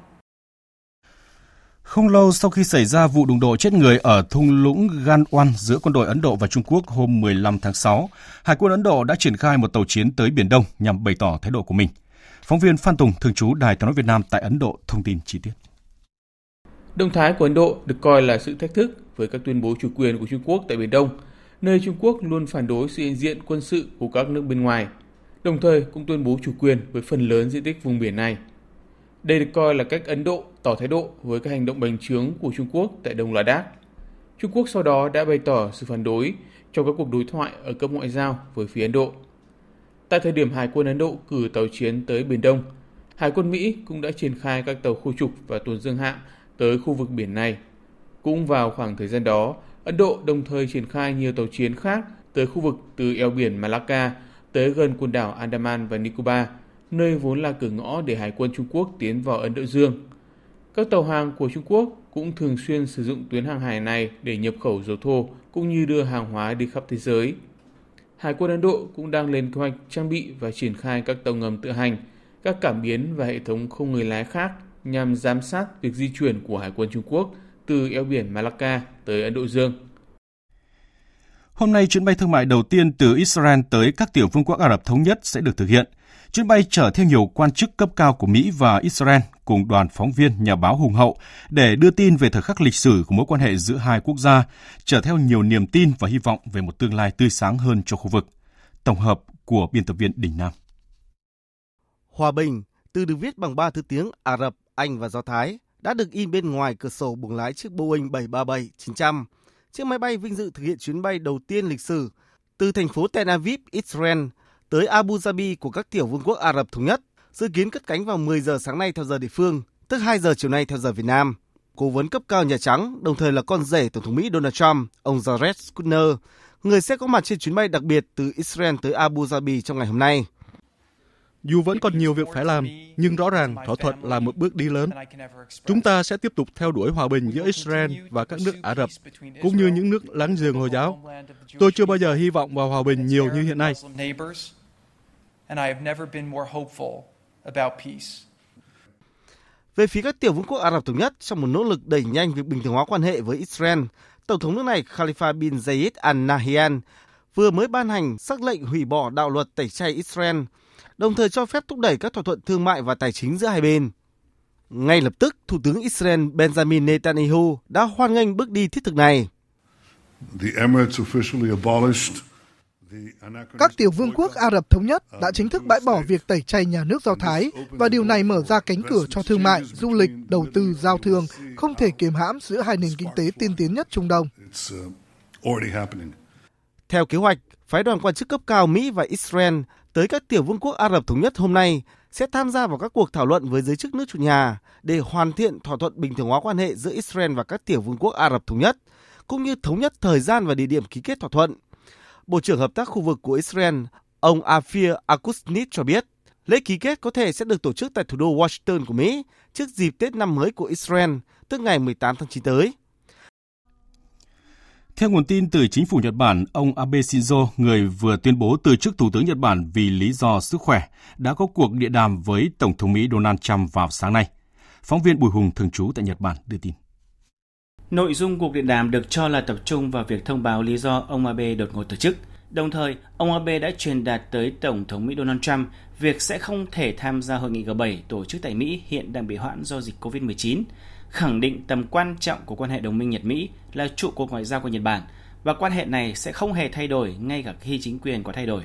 Không lâu sau khi xảy ra vụ đụng độ chết người ở thung lũng Ganwan giữa quân đội Ấn Độ và Trung Quốc hôm 15 tháng 6, Hải quân Ấn Độ đã triển khai một tàu chiến tới Biển Đông nhằm bày tỏ thái độ của mình. Phóng viên Phan Tùng, thường trú Đài tiếng nói Việt Nam tại Ấn Độ thông tin chi tiết. Động thái của Ấn Độ được coi là sự thách thức với các tuyên bố chủ quyền của Trung Quốc tại Biển Đông, nơi Trung Quốc luôn phản đối sự hiện diện quân sự của các nước bên ngoài, đồng thời cũng tuyên bố chủ quyền với phần lớn diện tích vùng biển này. Đây được coi là cách Ấn Độ tỏ thái độ với các hành động bành trướng của Trung Quốc tại Đông Ladakh. Trung Quốc sau đó đã bày tỏ sự phản đối trong các cuộc đối thoại ở cấp ngoại giao với phía Ấn Độ. Tại thời điểm Hải quân Ấn Độ cử tàu chiến tới Biển Đông, Hải quân Mỹ cũng đã triển khai các tàu khu trục và tuần dương hạm tới khu vực biển này. Cũng vào khoảng thời gian đó, Ấn Độ đồng thời triển khai nhiều tàu chiến khác tới khu vực từ eo biển Malacca tới gần quần đảo Andaman và Nicobar, nơi vốn là cửa ngõ để Hải quân Trung Quốc tiến vào Ấn Độ Dương. Các tàu hàng của Trung Quốc cũng thường xuyên sử dụng tuyến hàng hải này để nhập khẩu dầu thô cũng như đưa hàng hóa đi khắp thế giới. Hải quân Ấn Độ cũng đang lên kế hoạch trang bị và triển khai các tàu ngầm tự hành, các cảm biến và hệ thống không người lái khác nhằm giám sát việc di chuyển của Hải quân Trung Quốc từ eo biển Malacca tới Ấn Độ Dương. Hôm nay, chuyến bay thương mại đầu tiên từ Israel tới các tiểu vương quốc Ả Rập Thống Nhất sẽ được thực hiện. Chuyến bay chở theo nhiều quan chức cấp cao của Mỹ và Israel cùng đoàn phóng viên nhà báo hùng hậu để đưa tin về thời khắc lịch sử của mối quan hệ giữa hai quốc gia, chở theo nhiều niềm tin và hy vọng về một tương lai tươi sáng hơn cho khu vực. Tổng hợp của biên tập viên Đình Nam. Hòa bình, từ được viết bằng ba thứ tiếng Ả Rập, Anh và Do Thái, đã được in bên ngoài cửa sổ buồng lái chiếc Boeing 737-900, chiếc máy bay vinh dự thực hiện chuyến bay đầu tiên lịch sử từ thành phố Tel Aviv, Israel tới Abu Dhabi của các tiểu vương quốc Ả Rập Thống Nhất, dự kiến cất cánh vào 10 giờ sáng nay theo giờ địa phương, tức 2 giờ chiều nay theo giờ Việt Nam. Cố vấn cấp cao Nhà Trắng, đồng thời là con rể Tổng thống Mỹ Donald Trump, ông Jared Kushner, người sẽ có mặt trên chuyến bay đặc biệt từ Israel tới Abu Dhabi trong ngày hôm nay. Dù vẫn còn nhiều việc phải làm, nhưng rõ ràng thỏa thuận là một bước đi lớn. Chúng ta sẽ tiếp tục theo đuổi hòa bình giữa Israel và các nước Ả Rập, cũng như những nước láng giềng Hồi giáo. Tôi chưa bao giờ hy vọng vào hòa bình nhiều như hiện nay. Về phía các tiểu vương quốc Ả Rập Thống Nhất, trong một nỗ lực đẩy nhanh việc bình thường hóa quan hệ với Israel, Tổng thống nước này Khalifa bin Zayed al Nahyan vừa mới ban hành sắc lệnh hủy bỏ đạo luật tẩy chay Israel, đồng thời cho phép thúc đẩy các thỏa thuận thương mại và tài chính giữa hai bên. Ngay lập tức, Thủ tướng Israel Benjamin Netanyahu đã hoan nghênh bước đi thiết thực này. Các tiểu vương quốc Ả Rập Thống Nhất đã chính thức bãi bỏ việc tẩy chay nhà nước Do Thái và điều này mở ra cánh cửa cho thương mại, du lịch, đầu tư, giao thương không thể kiềm hãm giữa hai nền kinh tế tiên tiến nhất Trung Đông. Theo kế hoạch, phái đoàn quan chức cấp cao Mỹ và Israel tới các tiểu vương quốc Ả Rập Thống Nhất hôm nay sẽ tham gia vào các cuộc thảo luận với giới chức nước chủ nhà để hoàn thiện thỏa thuận bình thường hóa quan hệ giữa Israel và các tiểu vương quốc Ả Rập Thống Nhất, cũng như thống nhất thời gian và địa điểm ký kết thỏa thuận. Bộ trưởng Hợp tác khu vực của Israel, ông Afir Akusnit cho biết, lễ ký kết có thể sẽ được tổ chức tại thủ đô Washington của Mỹ trước dịp Tết năm mới của Israel, tức ngày 18 tháng 9 tới. Theo nguồn tin từ chính phủ Nhật Bản, ông Abe Shinzo, người vừa tuyên bố từ chức Thủ tướng Nhật Bản vì lý do sức khỏe, đã có cuộc điện đàm với Tổng thống Mỹ Donald Trump vào sáng nay. Phóng viên Bùi Hùng thường trú tại Nhật Bản đưa tin. Nội dung cuộc điện đàm được cho là tập trung vào việc thông báo lý do ông Abe đột ngột từ chức. Đồng thời, ông Abe đã truyền đạt tới Tổng thống Mỹ Donald Trump việc sẽ không thể tham gia hội nghị G7 tổ chức tại Mỹ hiện đang bị hoãn do dịch COVID-19, khẳng định tầm quan trọng của quan hệ đồng minh Nhật-Mỹ là trụ cột ngoại giao của Nhật Bản và quan hệ này sẽ không hề thay đổi ngay cả khi chính quyền có thay đổi.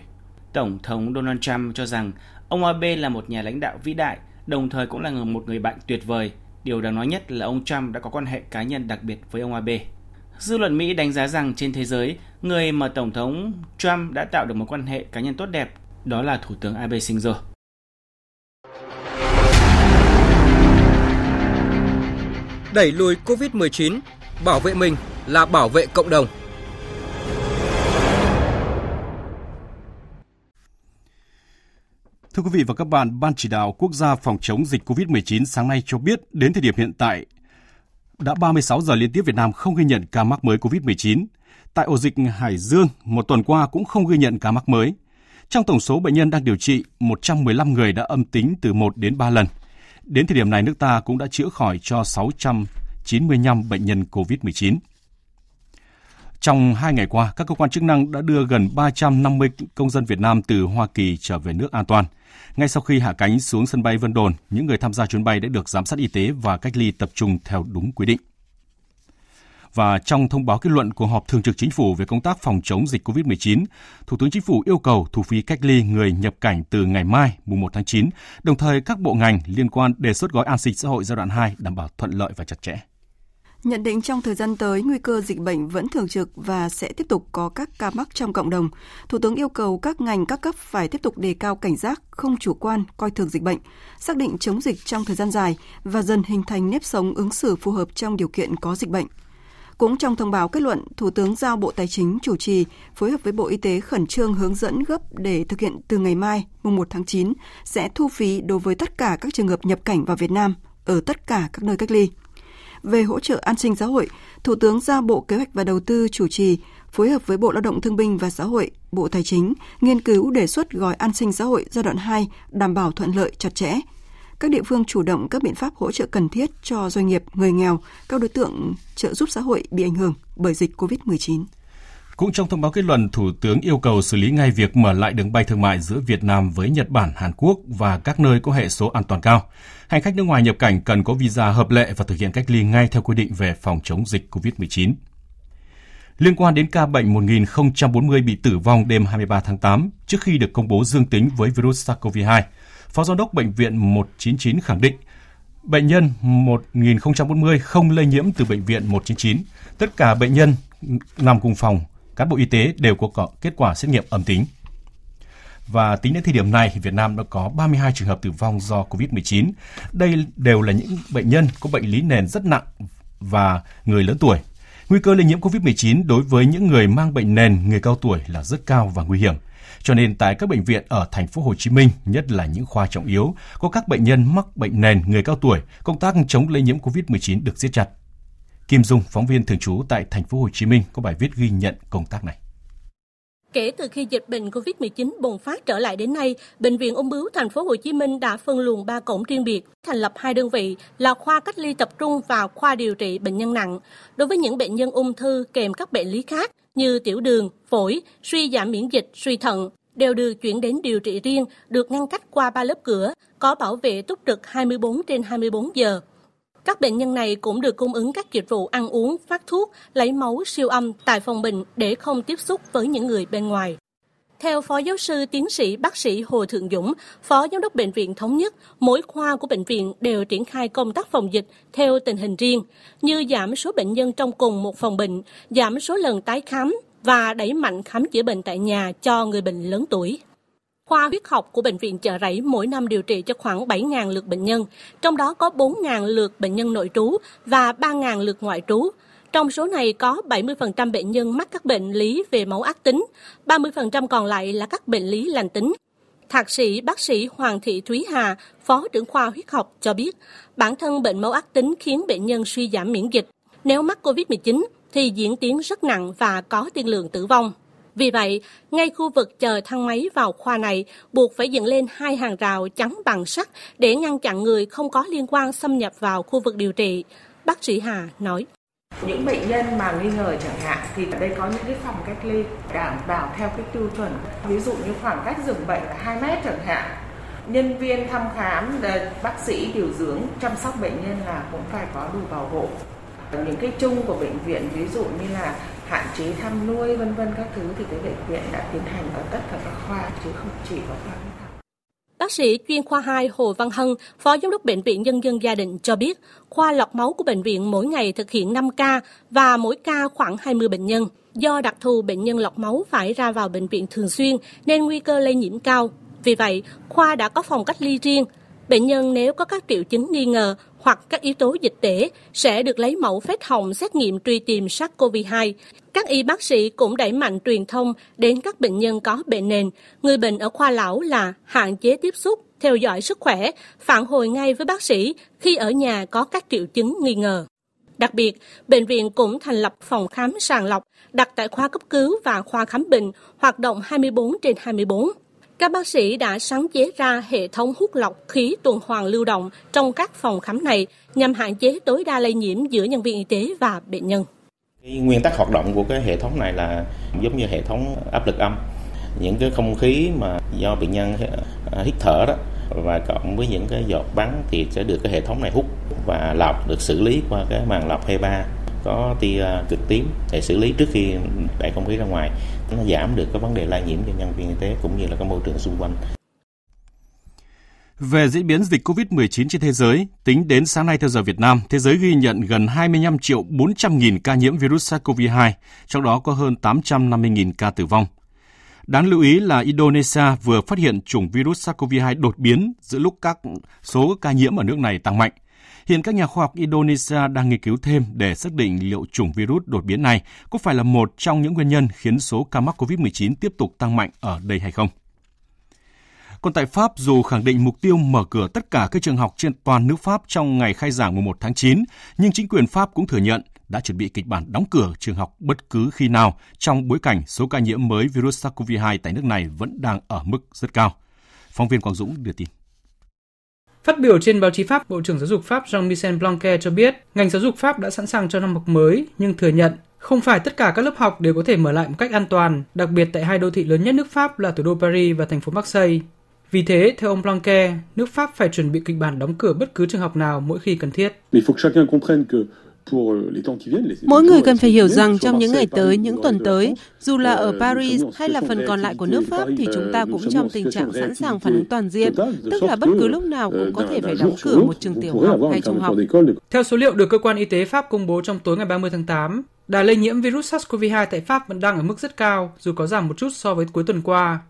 Tổng thống Donald Trump cho rằng ông Abe là một nhà lãnh đạo vĩ đại, đồng thời cũng là một người bạn tuyệt vời. Điều đáng nói nhất là ông Trump đã có quan hệ cá nhân đặc biệt với ông Abe. Dư luận Mỹ đánh giá rằng trên thế giới, người mà Tổng thống Trump đã tạo được một quan hệ cá nhân tốt đẹp đó là Thủ tướng Abe Shinzo. đẩy lùi Covid-19, bảo vệ mình là bảo vệ cộng đồng. Thưa quý vị và các bạn, Ban chỉ đạo quốc gia phòng chống dịch COVID-19 sáng nay cho biết đến thời điểm hiện tại đã 36 giờ liên tiếp Việt Nam không ghi nhận ca mắc mới COVID-19. Tại ổ dịch Hải Dương, một tuần qua cũng không ghi nhận ca mắc mới. Trong tổng số bệnh nhân đang điều trị, 115 người đã âm tính từ 1 đến 3 lần. Đến thời điểm này, nước ta cũng đã chữa khỏi cho 695 bệnh nhân COVID-19. Trong hai ngày qua, các cơ quan chức năng đã đưa gần 350 công dân Việt Nam từ Hoa Kỳ trở về nước an toàn. Ngay sau khi hạ cánh xuống sân bay Vân Đồn, những người tham gia chuyến bay đã được giám sát y tế và cách ly tập trung theo đúng quy định. Và trong thông báo kết luận của họp thường trực chính phủ về công tác phòng chống dịch COVID-19, Thủ tướng Chính phủ yêu cầu thu phí cách ly người nhập cảnh từ ngày mai, mùng 1 tháng 9, đồng thời các bộ ngành liên quan đề xuất gói an sinh xã hội giai đoạn 2 đảm bảo thuận lợi và chặt chẽ. Nhận định trong thời gian tới, nguy cơ dịch bệnh vẫn thường trực và sẽ tiếp tục có các ca mắc trong cộng đồng. Thủ tướng yêu cầu các ngành các cấp phải tiếp tục đề cao cảnh giác, không chủ quan, coi thường dịch bệnh, xác định chống dịch trong thời gian dài và dần hình thành nếp sống ứng xử phù hợp trong điều kiện có dịch bệnh. Cũng trong thông báo kết luận, Thủ tướng giao Bộ Tài chính chủ trì phối hợp với Bộ Y tế khẩn trương hướng dẫn gấp để thực hiện từ ngày mai, mùng 1 tháng 9, sẽ thu phí đối với tất cả các trường hợp nhập cảnh vào Việt Nam ở tất cả các nơi cách ly về hỗ trợ an sinh xã hội, Thủ tướng giao Bộ Kế hoạch và Đầu tư chủ trì phối hợp với Bộ Lao động Thương binh và Xã hội, Bộ Tài chính nghiên cứu đề xuất gói an sinh xã hội giai đoạn 2 đảm bảo thuận lợi chặt chẽ. Các địa phương chủ động các biện pháp hỗ trợ cần thiết cho doanh nghiệp, người nghèo, các đối tượng trợ giúp xã hội bị ảnh hưởng bởi dịch COVID-19. Cũng trong thông báo kết luận, Thủ tướng yêu cầu xử lý ngay việc mở lại đường bay thương mại giữa Việt Nam với Nhật Bản, Hàn Quốc và các nơi có hệ số an toàn cao. Hành khách nước ngoài nhập cảnh cần có visa hợp lệ và thực hiện cách ly ngay theo quy định về phòng chống dịch COVID-19. Liên quan đến ca bệnh 1040 bị tử vong đêm 23 tháng 8 trước khi được công bố dương tính với virus SARS-CoV-2, Phó Giám đốc Bệnh viện 199 khẳng định bệnh nhân 1040 không lây nhiễm từ bệnh viện 199. Tất cả bệnh nhân nằm cùng phòng cán bộ y tế đều có kết quả xét nghiệm âm tính. Và tính đến thời điểm này, Việt Nam đã có 32 trường hợp tử vong do COVID-19. Đây đều là những bệnh nhân có bệnh lý nền rất nặng và người lớn tuổi. Nguy cơ lây nhiễm COVID-19 đối với những người mang bệnh nền, người cao tuổi là rất cao và nguy hiểm. Cho nên tại các bệnh viện ở thành phố Hồ Chí Minh, nhất là những khoa trọng yếu, có các bệnh nhân mắc bệnh nền, người cao tuổi, công tác chống lây nhiễm COVID-19 được siết chặt. Kim Dung, phóng viên thường trú tại thành phố Hồ Chí Minh có bài viết ghi nhận công tác này. Kể từ khi dịch bệnh COVID-19 bùng phát trở lại đến nay, Bệnh viện Ung bướu Thành phố Hồ Chí Minh đã phân luồng ba cổng riêng biệt, thành lập hai đơn vị là khoa cách ly tập trung và khoa điều trị bệnh nhân nặng. Đối với những bệnh nhân ung thư kèm các bệnh lý khác như tiểu đường, phổi, suy giảm miễn dịch, suy thận đều được chuyển đến điều trị riêng, được ngăn cách qua ba lớp cửa, có bảo vệ túc trực 24 trên 24 giờ. Các bệnh nhân này cũng được cung ứng các dịch vụ ăn uống, phát thuốc, lấy máu, siêu âm tại phòng bệnh để không tiếp xúc với những người bên ngoài. Theo Phó Giáo sư Tiến sĩ Bác sĩ Hồ Thượng Dũng, Phó Giám đốc Bệnh viện Thống nhất, mỗi khoa của bệnh viện đều triển khai công tác phòng dịch theo tình hình riêng, như giảm số bệnh nhân trong cùng một phòng bệnh, giảm số lần tái khám và đẩy mạnh khám chữa bệnh tại nhà cho người bệnh lớn tuổi. Khoa huyết học của Bệnh viện Chợ Rẫy mỗi năm điều trị cho khoảng 7.000 lượt bệnh nhân, trong đó có 4.000 lượt bệnh nhân nội trú và 3.000 lượt ngoại trú. Trong số này có 70% bệnh nhân mắc các bệnh lý về máu ác tính, 30% còn lại là các bệnh lý lành tính. Thạc sĩ bác sĩ Hoàng Thị Thúy Hà, Phó trưởng khoa huyết học cho biết, bản thân bệnh máu ác tính khiến bệnh nhân suy giảm miễn dịch. Nếu mắc COVID-19 thì diễn tiến rất nặng và có tiên lượng tử vong. Vì vậy, ngay khu vực chờ thang máy vào khoa này buộc phải dựng lên hai hàng rào chắn bằng sắt để ngăn chặn người không có liên quan xâm nhập vào khu vực điều trị. Bác sĩ Hà nói. Những bệnh nhân mà nghi ngờ chẳng hạn thì ở đây có những cái phòng cách ly đảm bảo theo cái tiêu chuẩn. Ví dụ như khoảng cách giường bệnh là 2 mét chẳng hạn. Nhân viên thăm khám, ờ, bác sĩ điều dưỡng chăm sóc bệnh nhân là cũng phải có đủ bảo hộ. Những cái chung của bệnh viện ví dụ như là hạn chế thăm nuôi vân vân các thứ thì cái bệnh viện đã tiến hành ở tất cả các khoa chứ không chỉ có khoa Bác sĩ chuyên khoa 2 Hồ Văn Hân, Phó Giám đốc Bệnh viện Nhân dân Gia đình cho biết, khoa lọc máu của bệnh viện mỗi ngày thực hiện 5 ca và mỗi ca khoảng 20 bệnh nhân. Do đặc thù bệnh nhân lọc máu phải ra vào bệnh viện thường xuyên nên nguy cơ lây nhiễm cao. Vì vậy, khoa đã có phòng cách ly riêng. Bệnh nhân nếu có các triệu chứng nghi ngờ hoặc các yếu tố dịch tễ sẽ được lấy mẫu phết hồng xét nghiệm truy tìm SARS-CoV-2. Các y bác sĩ cũng đẩy mạnh truyền thông đến các bệnh nhân có bệnh nền, người bệnh ở khoa lão là hạn chế tiếp xúc, theo dõi sức khỏe, phản hồi ngay với bác sĩ khi ở nhà có các triệu chứng nghi ngờ. Đặc biệt, bệnh viện cũng thành lập phòng khám sàng lọc đặt tại khoa cấp cứu và khoa khám bệnh, hoạt động 24 trên 24. Các bác sĩ đã sáng chế ra hệ thống hút lọc khí tuần hoàn lưu động trong các phòng khám này nhằm hạn chế tối đa lây nhiễm giữa nhân viên y tế và bệnh nhân. Nguyên tắc hoạt động của cái hệ thống này là giống như hệ thống áp lực âm. Những cái không khí mà do bệnh nhân ờ, hít thở đó, và cộng với những cái giọt bắn thì sẽ được cái hệ thống này hút và lọc, được xử lý qua cái màng lọc HEPA có tia ờ, cực tím để xử lý trước khi đẩy không khí ra ngoài nó giảm được cái vấn đề lây nhiễm cho nhân viên y tế cũng như là cái môi trường xung quanh. Về diễn biến dịch COVID-19 trên thế giới, tính đến sáng nay theo giờ Việt Nam, thế giới ghi nhận gần 25 triệu 400 nghìn ca nhiễm virus SARS-CoV-2, trong đó có hơn 850 nghìn ca tử vong. Đáng lưu ý là Indonesia vừa phát hiện chủng virus SARS-CoV-2 đột biến giữa lúc các số ca nhiễm ở nước này tăng mạnh. Hiện các nhà khoa học Indonesia đang nghiên cứu thêm để xác định liệu chủng virus đột biến này có phải là một trong những nguyên nhân khiến số ca mắc COVID-19 tiếp tục tăng mạnh ở đây hay không. Còn tại Pháp, dù khẳng định mục tiêu mở cửa tất cả các trường học trên toàn nước Pháp trong ngày khai giảng mùng 1 tháng 9, nhưng chính quyền Pháp cũng thừa nhận đã chuẩn bị kịch bản đóng cửa trường học bất cứ khi nào trong bối cảnh số ca nhiễm mới virus SARS-CoV-2 tại nước này vẫn đang ở mức rất cao. Phóng viên Quang Dũng đưa tin. Phát biểu trên báo chí Pháp, Bộ trưởng Giáo dục Pháp Jean-Michel Blanquer cho biết ngành giáo dục Pháp đã sẵn sàng cho năm học mới nhưng thừa nhận không phải tất cả các lớp học đều có thể mở lại một cách an toàn, đặc biệt tại hai đô thị lớn nhất nước Pháp là thủ đô Paris và thành phố Marseille. Vì thế, theo ông Blanquer, nước Pháp phải chuẩn bị kịch bản đóng cửa bất cứ trường học nào mỗi khi cần thiết. Mỗi người cần phải hiểu rằng trong những ngày tới, những tuần tới, dù là ở Paris hay là phần còn lại của nước Pháp thì chúng ta cũng trong tình trạng sẵn sàng phản ứng toàn diện, tức là bất cứ lúc nào cũng có thể phải đóng cửa một trường tiểu học hay trung học. Theo số liệu được cơ quan y tế Pháp công bố trong tối ngày 30 tháng 8, đà lây nhiễm virus SARS-CoV-2 tại Pháp vẫn đang ở mức rất cao, dù có giảm một chút so với cuối tuần qua.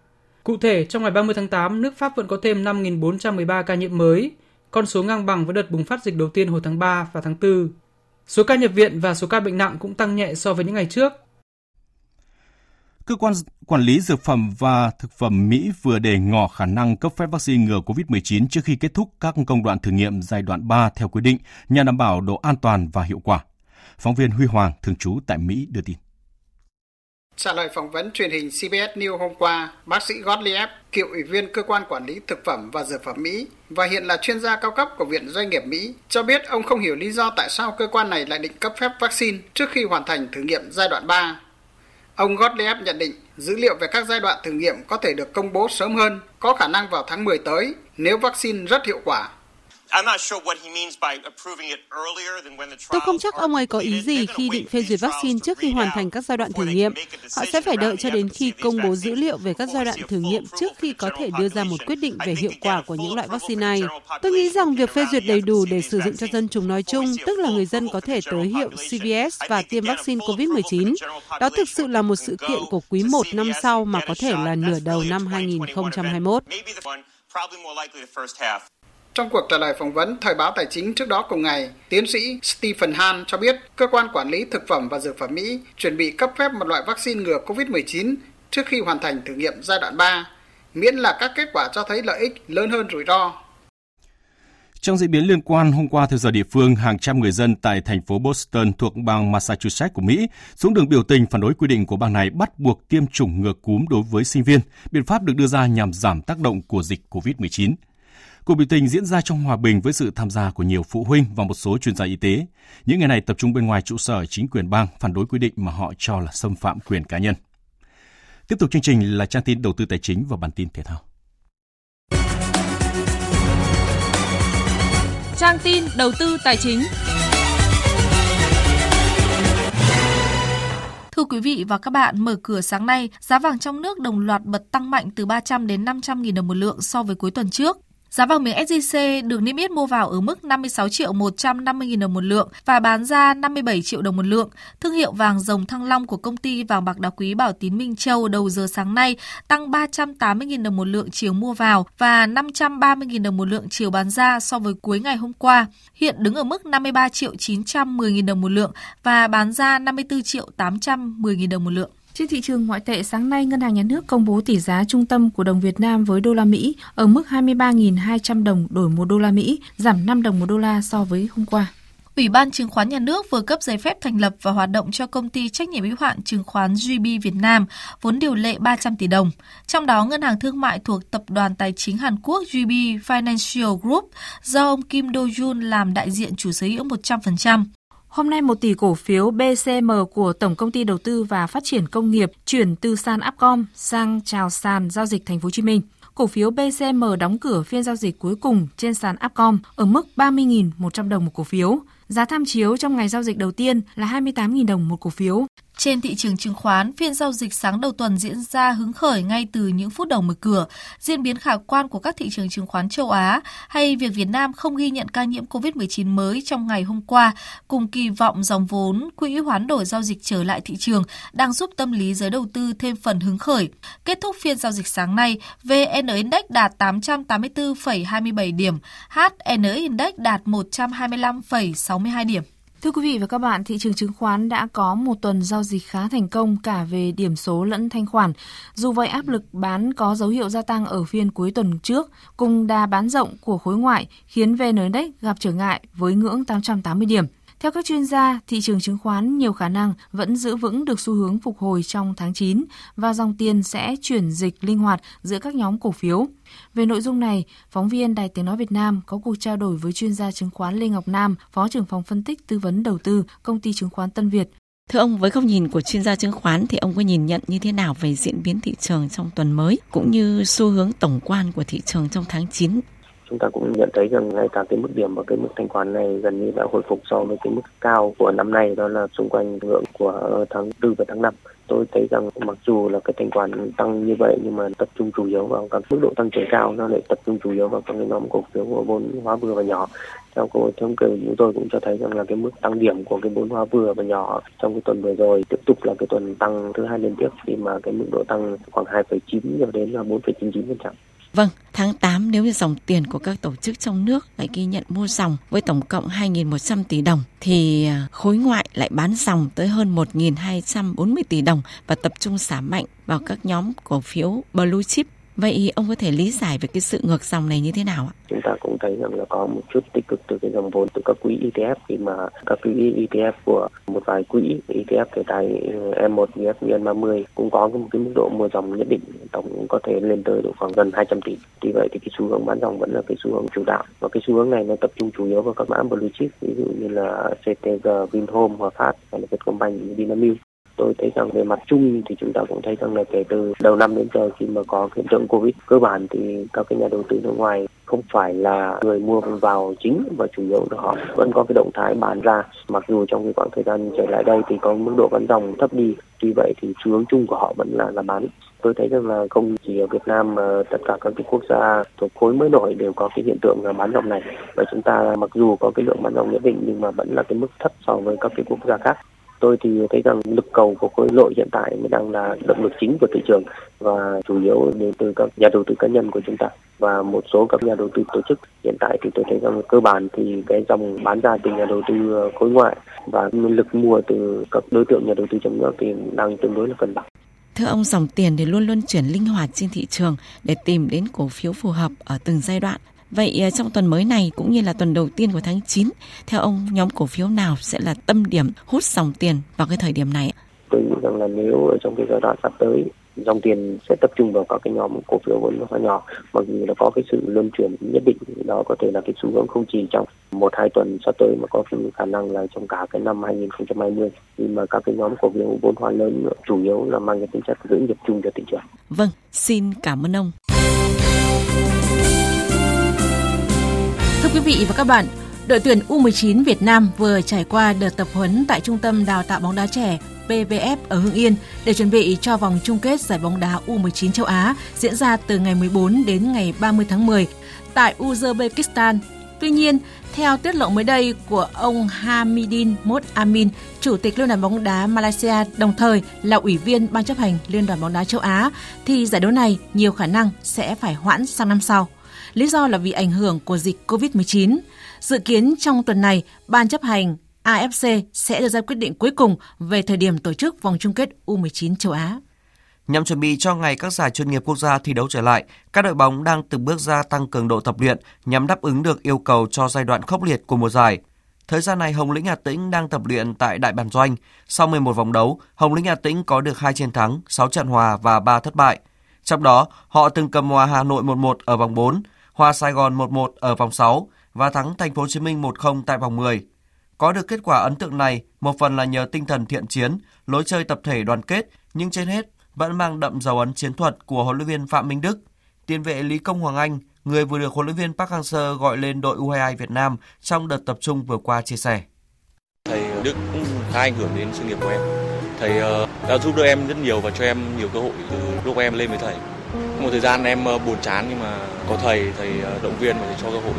Cụ thể, trong ngày 30 tháng 8, nước Pháp vẫn có thêm 5.413 ca nhiễm mới, con số ngang bằng với đợt bùng phát dịch đầu tiên hồi tháng 3 và tháng 4. Số ca nhập viện và số ca bệnh nặng cũng tăng nhẹ so với những ngày trước. Cơ quan quản lý dược phẩm và thực phẩm Mỹ vừa đề ngỏ khả năng cấp phép vaccine ngừa COVID-19 trước khi kết thúc các công đoạn thử nghiệm giai đoạn 3 theo quy định nhằm đảm bảo độ an toàn và hiệu quả. Phóng viên Huy Hoàng, thường trú tại Mỹ đưa tin. Trả lời phỏng vấn truyền hình CBS News hôm qua, bác sĩ Gottlieb, cựu ủy viên cơ quan quản lý thực phẩm và dược phẩm Mỹ và hiện là chuyên gia cao cấp của Viện Doanh nghiệp Mỹ, cho biết ông không hiểu lý do tại sao cơ quan này lại định cấp phép vaccine trước khi hoàn thành thử nghiệm giai đoạn 3. Ông Gottlieb nhận định dữ liệu về các giai đoạn thử nghiệm có thể được công bố sớm hơn, có khả năng vào tháng 10 tới nếu vaccine rất hiệu quả. Tôi không chắc ông ấy có ý gì khi định phê duyệt vaccine trước khi hoàn thành các giai đoạn thử nghiệm. Họ sẽ phải đợi cho đến khi công bố dữ liệu về các giai đoạn thử nghiệm trước khi có thể đưa ra một quyết định về hiệu quả của những loại vaccine này. Tôi nghĩ rằng việc phê duyệt đầy đủ để sử dụng cho dân chúng nói chung, tức là người dân có thể tới hiệu CVS và tiêm vaccine COVID-19. Đó thực sự là một sự kiện của quý 1 năm sau mà có thể là nửa đầu năm 2021. Trong cuộc trả lời phỏng vấn Thời báo Tài chính trước đó cùng ngày, tiến sĩ Stephen Hahn cho biết cơ quan quản lý thực phẩm và dược phẩm Mỹ chuẩn bị cấp phép một loại vaccine ngừa COVID-19 trước khi hoàn thành thử nghiệm giai đoạn 3, miễn là các kết quả cho thấy lợi ích lớn hơn rủi ro. Trong diễn biến liên quan, hôm qua theo giờ địa phương, hàng trăm người dân tại thành phố Boston thuộc bang Massachusetts của Mỹ xuống đường biểu tình phản đối quy định của bang này bắt buộc tiêm chủng ngừa cúm đối với sinh viên. Biện pháp được đưa ra nhằm giảm tác động của dịch COVID-19. Cuộc biểu tình diễn ra trong hòa bình với sự tham gia của nhiều phụ huynh và một số chuyên gia y tế. Những ngày này tập trung bên ngoài trụ sở chính quyền bang phản đối quy định mà họ cho là xâm phạm quyền cá nhân. Tiếp tục chương trình là trang tin đầu tư tài chính và bản tin thể thao. Trang tin đầu tư tài chính. Thưa quý vị và các bạn, mở cửa sáng nay, giá vàng trong nước đồng loạt bật tăng mạnh từ 300 đến 500 nghìn đồng một lượng so với cuối tuần trước. Giá vàng miếng SJC được niêm yết mua vào ở mức 56 triệu 150 000 đồng một lượng và bán ra 57 triệu đồng một lượng. Thương hiệu vàng dòng thăng long của công ty vàng bạc đá quý Bảo Tín Minh Châu đầu giờ sáng nay tăng 380 000 đồng một lượng chiều mua vào và 530 000 đồng một lượng chiều bán ra so với cuối ngày hôm qua. Hiện đứng ở mức 53 triệu 910 000 đồng một lượng và bán ra 54 triệu 810 000 đồng một lượng. Trên thị trường ngoại tệ sáng nay, Ngân hàng Nhà nước công bố tỷ giá trung tâm của đồng Việt Nam với đô la Mỹ ở mức 23.200 đồng đổi một đô la Mỹ, giảm 5 đồng một đô la so với hôm qua. Ủy ban Chứng khoán Nhà nước vừa cấp giấy phép thành lập và hoạt động cho công ty trách nhiệm hữu hạn chứng khoán GB Việt Nam vốn điều lệ 300 tỷ đồng. Trong đó, ngân hàng thương mại thuộc tập đoàn tài chính Hàn Quốc GB Financial Group do ông Kim Do Jun làm đại diện chủ sở hữu 100%. Hôm nay một tỷ cổ phiếu BCM của Tổng công ty Đầu tư và Phát triển Công nghiệp chuyển từ sàn Upcom sang chào sàn giao dịch Thành phố Hồ Chí Minh. Cổ phiếu BCM đóng cửa phiên giao dịch cuối cùng trên sàn Upcom ở mức 30.100 đồng một cổ phiếu. Giá tham chiếu trong ngày giao dịch đầu tiên là 28.000 đồng một cổ phiếu. Trên thị trường chứng khoán, phiên giao dịch sáng đầu tuần diễn ra hứng khởi ngay từ những phút đầu mở cửa. Diễn biến khả quan của các thị trường chứng khoán châu Á hay việc Việt Nam không ghi nhận ca nhiễm COVID-19 mới trong ngày hôm qua cùng kỳ vọng dòng vốn quỹ hoán đổi giao dịch trở lại thị trường đang giúp tâm lý giới đầu tư thêm phần hứng khởi. Kết thúc phiên giao dịch sáng nay, VN Index đạt 884,27 điểm, HN Index đạt 125,62 điểm. Thưa quý vị và các bạn, thị trường chứng khoán đã có một tuần giao dịch khá thành công cả về điểm số lẫn thanh khoản. Dù vậy áp lực bán có dấu hiệu gia tăng ở phiên cuối tuần trước, cùng đà bán rộng của khối ngoại khiến VN Index gặp trở ngại với ngưỡng 880 điểm. Theo các chuyên gia, thị trường chứng khoán nhiều khả năng vẫn giữ vững được xu hướng phục hồi trong tháng 9 và dòng tiền sẽ chuyển dịch linh hoạt giữa các nhóm cổ phiếu. Về nội dung này, phóng viên Đài Tiếng Nói Việt Nam có cuộc trao đổi với chuyên gia chứng khoán Lê Ngọc Nam, Phó trưởng phòng phân tích tư vấn đầu tư, công ty chứng khoán Tân Việt. Thưa ông, với góc nhìn của chuyên gia chứng khoán thì ông có nhìn nhận như thế nào về diễn biến thị trường trong tuần mới cũng như xu hướng tổng quan của thị trường trong tháng 9 chúng ta cũng nhận thấy rằng ngay cả cái mức điểm và cái mức thanh khoản này gần như đã hồi phục so với cái mức cao của năm nay đó là xung quanh ngưỡng của tháng 4 và tháng 5 tôi thấy rằng mặc dù là cái thanh khoản tăng như vậy nhưng mà tập trung chủ yếu vào các mức độ tăng trưởng cao nó lại tập trung chủ yếu vào các cái nhóm cổ phiếu của vốn hóa vừa và nhỏ. Theo cô thống kê của chúng tôi cũng cho thấy rằng là cái mức tăng điểm của cái vốn hóa vừa và nhỏ trong cái tuần vừa rồi tiếp tục là cái tuần tăng thứ hai liên tiếp khi mà cái mức độ tăng khoảng 2,9 cho đến là 4,99 phần trăm. Vâng, tháng 8 nếu như dòng tiền của các tổ chức trong nước lại ghi nhận mua dòng với tổng cộng 2.100 tỷ đồng thì à, khối ngoại lại bán dòng tới hơn 1.240 tỷ đồng và tập trung xả mạnh vào các nhóm cổ phiếu blue chip. Vậy ông có thể lý giải về cái sự ngược dòng này như thế nào ạ? Chúng ta cũng thấy rằng là có một chút tích cực từ cái dòng vốn từ các quỹ ETF khi mà các quỹ ETF của một vài quỹ ETF thể tài M1, VN30 cũng có một cái mức độ mua dòng nhất định tổng có thể lên tới độ khoảng gần 200 tỷ. Tuy vậy thì cái xu hướng bán dòng vẫn là cái xu hướng chủ đạo và cái xu hướng này nó tập trung chủ yếu vào các mã blue chip ví dụ như là CTG, Vinhome, Hòa Phát hay là Vietcombank, Vinamilk tôi thấy rằng về mặt chung thì chúng ta cũng thấy rằng là kể từ đầu năm đến giờ khi mà có hiện tượng covid cơ bản thì các cái nhà đầu tư nước ngoài không phải là người mua vào chính và chủ yếu là họ vẫn có cái động thái bán ra. Mặc dù trong cái khoảng thời gian trở lại đây thì có mức độ bán dòng thấp đi, tuy vậy thì xu hướng chung của họ vẫn là là bán. Tôi thấy rằng là không chỉ ở Việt Nam mà tất cả các cái quốc gia thuộc khối mới nổi đều có cái hiện tượng là bán dòng này. Và chúng ta mặc dù có cái lượng bán dòng nhất định nhưng mà vẫn là cái mức thấp so với các cái quốc gia khác tôi thì thấy rằng lực cầu của khối nội hiện tại mới đang là động lực chính của thị trường và chủ yếu đến từ các nhà đầu tư cá nhân của chúng ta và một số các nhà đầu tư tổ chức hiện tại thì tôi thấy rằng cơ bản thì cái dòng bán ra từ nhà đầu tư ờ, khối ngoại và lực mua từ các đối tượng nhà đầu tư trong nước thì đang tương đối là cân bằng. Thưa ông, dòng tiền thì luôn luôn chuyển linh hoạt trên thị trường để tìm đến cổ phiếu phù hợp ở từng giai đoạn Vậy à, trong tuần mới này cũng như là tuần đầu tiên của tháng 9, theo ông nhóm cổ phiếu nào sẽ là tâm điểm hút dòng tiền vào cái thời điểm này? Tôi nghĩ rằng là nếu ở trong cái giai đoạn sắp tới dòng tiền sẽ tập trung vào các cái nhóm cổ phiếu vốn hóa nhỏ mặc dù là có cái sự luân chuyển nhất định đó có thể là cái xu hướng không chỉ trong một hai tuần sắp tới mà có khả năng là trong cả cái năm 2020 khi mà các cái nhóm cổ phiếu vốn hóa lớn chủ yếu là mang cái tính chất giữ nhịp chung cho thị trường. Vâng, xin cảm ơn ông. Thưa quý vị và các bạn, đội tuyển U19 Việt Nam vừa trải qua đợt tập huấn tại Trung tâm Đào tạo bóng đá trẻ PVF ở Hưng Yên để chuẩn bị cho vòng chung kết giải bóng đá U19 châu Á diễn ra từ ngày 14 đến ngày 30 tháng 10. tại Uzbekistan. Tuy nhiên, theo tiết lộ mới đây của ông Hamidin Mot Amin, Chủ tịch Liên đoàn bóng đá Malaysia, đồng thời là Ủy viên Ban chấp hành Liên đoàn bóng đá châu Á, thì giải đấu này nhiều khả năng sẽ phải hoãn sang năm sau. Lý do là vì ảnh hưởng của dịch COVID-19. Dự kiến trong tuần này, Ban chấp hành AFC sẽ đưa ra quyết định cuối cùng về thời điểm tổ chức vòng chung kết U19 châu Á. Nhằm chuẩn bị cho ngày các giải chuyên nghiệp quốc gia thi đấu trở lại, các đội bóng đang từng bước gia tăng cường độ tập luyện nhằm đáp ứng được yêu cầu cho giai đoạn khốc liệt của mùa giải. Thời gian này, Hồng Lĩnh Hà Tĩnh đang tập luyện tại Đại Bản Doanh. Sau 11 vòng đấu, Hồng Lĩnh Hà Tĩnh có được 2 chiến thắng, 6 trận hòa và 3 thất bại. Trong đó, họ từng cầm hòa Hà Nội 1-1 ở vòng 4, hòa Sài Gòn 1-1 ở vòng 6 và thắng Thành phố Hồ Chí Minh 1-0 tại vòng 10. Có được kết quả ấn tượng này, một phần là nhờ tinh thần thiện chiến, lối chơi tập thể đoàn kết, nhưng trên hết vẫn mang đậm dấu ấn chiến thuật của huấn luyện viên Phạm Minh Đức. Tiền vệ Lý Công Hoàng Anh, người vừa được huấn luyện viên Park Hang-seo gọi lên đội U22 Việt Nam trong đợt tập trung vừa qua chia sẻ. Thầy Đức cũng khá ảnh hưởng đến sự nghiệp của em. Thầy ờ, đã giúp đỡ em rất nhiều và cho em nhiều cơ hội từ lúc em lên với thầy. Một thời gian em ờ, buồn chán nhưng mà có thầy, thầy ờ, động viên và thầy cho cơ hội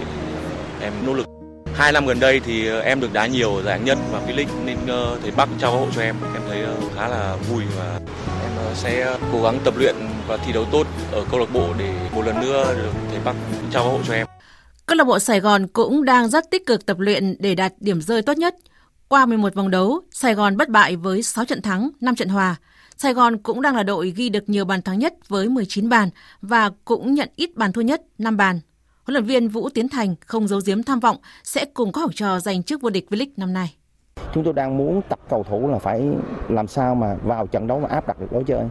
em nỗ lực. Hai năm gần đây thì ờ, em được đá nhiều ở giải nhất và V-League nên thầy Bắc trao cơ hội cho em. Em thấy khá là vui và em sẽ cố gắng tập luyện và thi đấu tốt ở câu lạc bộ để một lần nữa được thầy Bắc trao cơ hội cho em. Câu lạc bộ Sài Gòn cũng đang rất tích cực tập luyện để đạt điểm rơi tốt nhất. Qua 11 vòng đấu, Sài Gòn bất bại với 6 trận thắng, 5 trận hòa. Sài Gòn cũng đang là đội ghi được nhiều bàn thắng nhất với 19 bàn và cũng nhận ít bàn thua nhất 5 bàn. Huấn luyện viên Vũ Tiến Thành không giấu giếm tham vọng sẽ cùng các học trò giành chức vô địch V-League năm nay. Chúng tôi đang muốn tập cầu thủ là phải làm sao mà vào trận đấu mà áp đặt được đối chơi.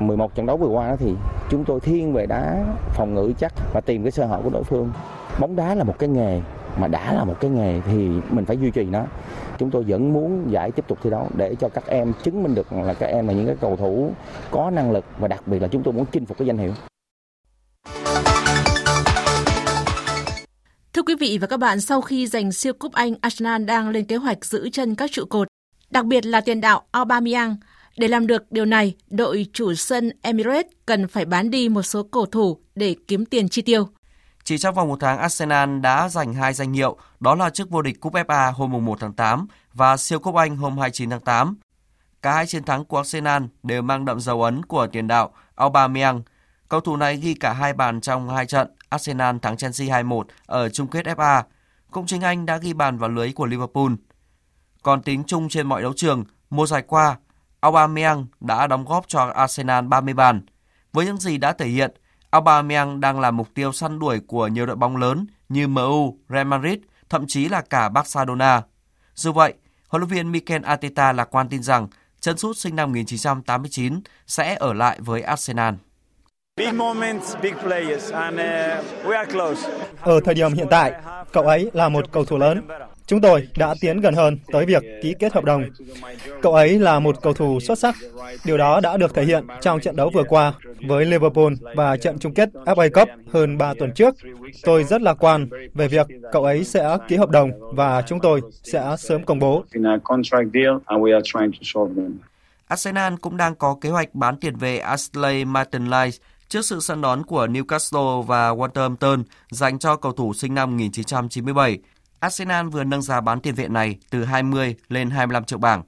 11 trận đấu vừa qua đó thì chúng tôi thiên về đá phòng ngự chắc và tìm cái sơ hở của đối phương. Bóng đá là một cái nghề mà đã là một cái nghề thì mình phải duy trì nó. Chúng tôi vẫn muốn giải tiếp tục thi đấu để cho các em chứng minh được là các em là những cái cầu thủ có năng lực và đặc biệt là chúng tôi muốn chinh phục cái danh hiệu. Thưa quý vị và các bạn, sau khi giành siêu cúp Anh, Arsenal đang lên kế hoạch giữ chân các trụ cột, đặc biệt là tiền đạo Aubameyang. Để làm được điều này, đội chủ sân Emirates cần phải bán đi một số cầu thủ để kiếm tiền chi tiêu. Chỉ trong vòng một tháng, Arsenal đã giành hai danh hiệu, đó là chức vô địch cúp FA hôm 1 tháng 8 và siêu cúp Anh hôm 29 tháng 8. Cả hai chiến thắng của Arsenal đều mang đậm dấu ấn của tiền đạo Aubameyang. Cầu thủ này ghi cả hai bàn trong hai trận Arsenal thắng Chelsea 2-1 ở chung kết FA. Cũng chính anh đã ghi bàn vào lưới của Liverpool. Còn tính chung trên mọi đấu trường, mùa giải qua, Aubameyang đã đóng góp cho Arsenal 30 bàn. Với những gì đã thể hiện, Aubameyang đang là mục tiêu săn đuổi của nhiều đội bóng lớn như MU, Real Madrid, thậm chí là cả Barcelona. Dù vậy, huấn luyện viên Mikel Arteta lạc quan tin rằng chân sút sinh năm 1989 sẽ ở lại với Arsenal. Ở thời điểm hiện tại, cậu ấy là một cầu thủ lớn. Chúng tôi đã tiến gần hơn tới việc ký kết hợp đồng. Cậu ấy là một cầu thủ xuất sắc. Điều đó đã được thể hiện trong trận đấu vừa qua với Liverpool và trận chung kết FA Cup hơn 3 tuần trước. Tôi rất lạc quan về việc cậu ấy sẽ ký hợp đồng và chúng tôi sẽ sớm công bố. Arsenal cũng đang có kế hoạch bán tiền về Ashley Martin-Lyce trước sự săn đón của Newcastle và Wolverhampton dành cho cầu thủ sinh năm 1997. Arsenal vừa nâng giá bán tiền vệ này từ 20 lên 25 triệu bảng.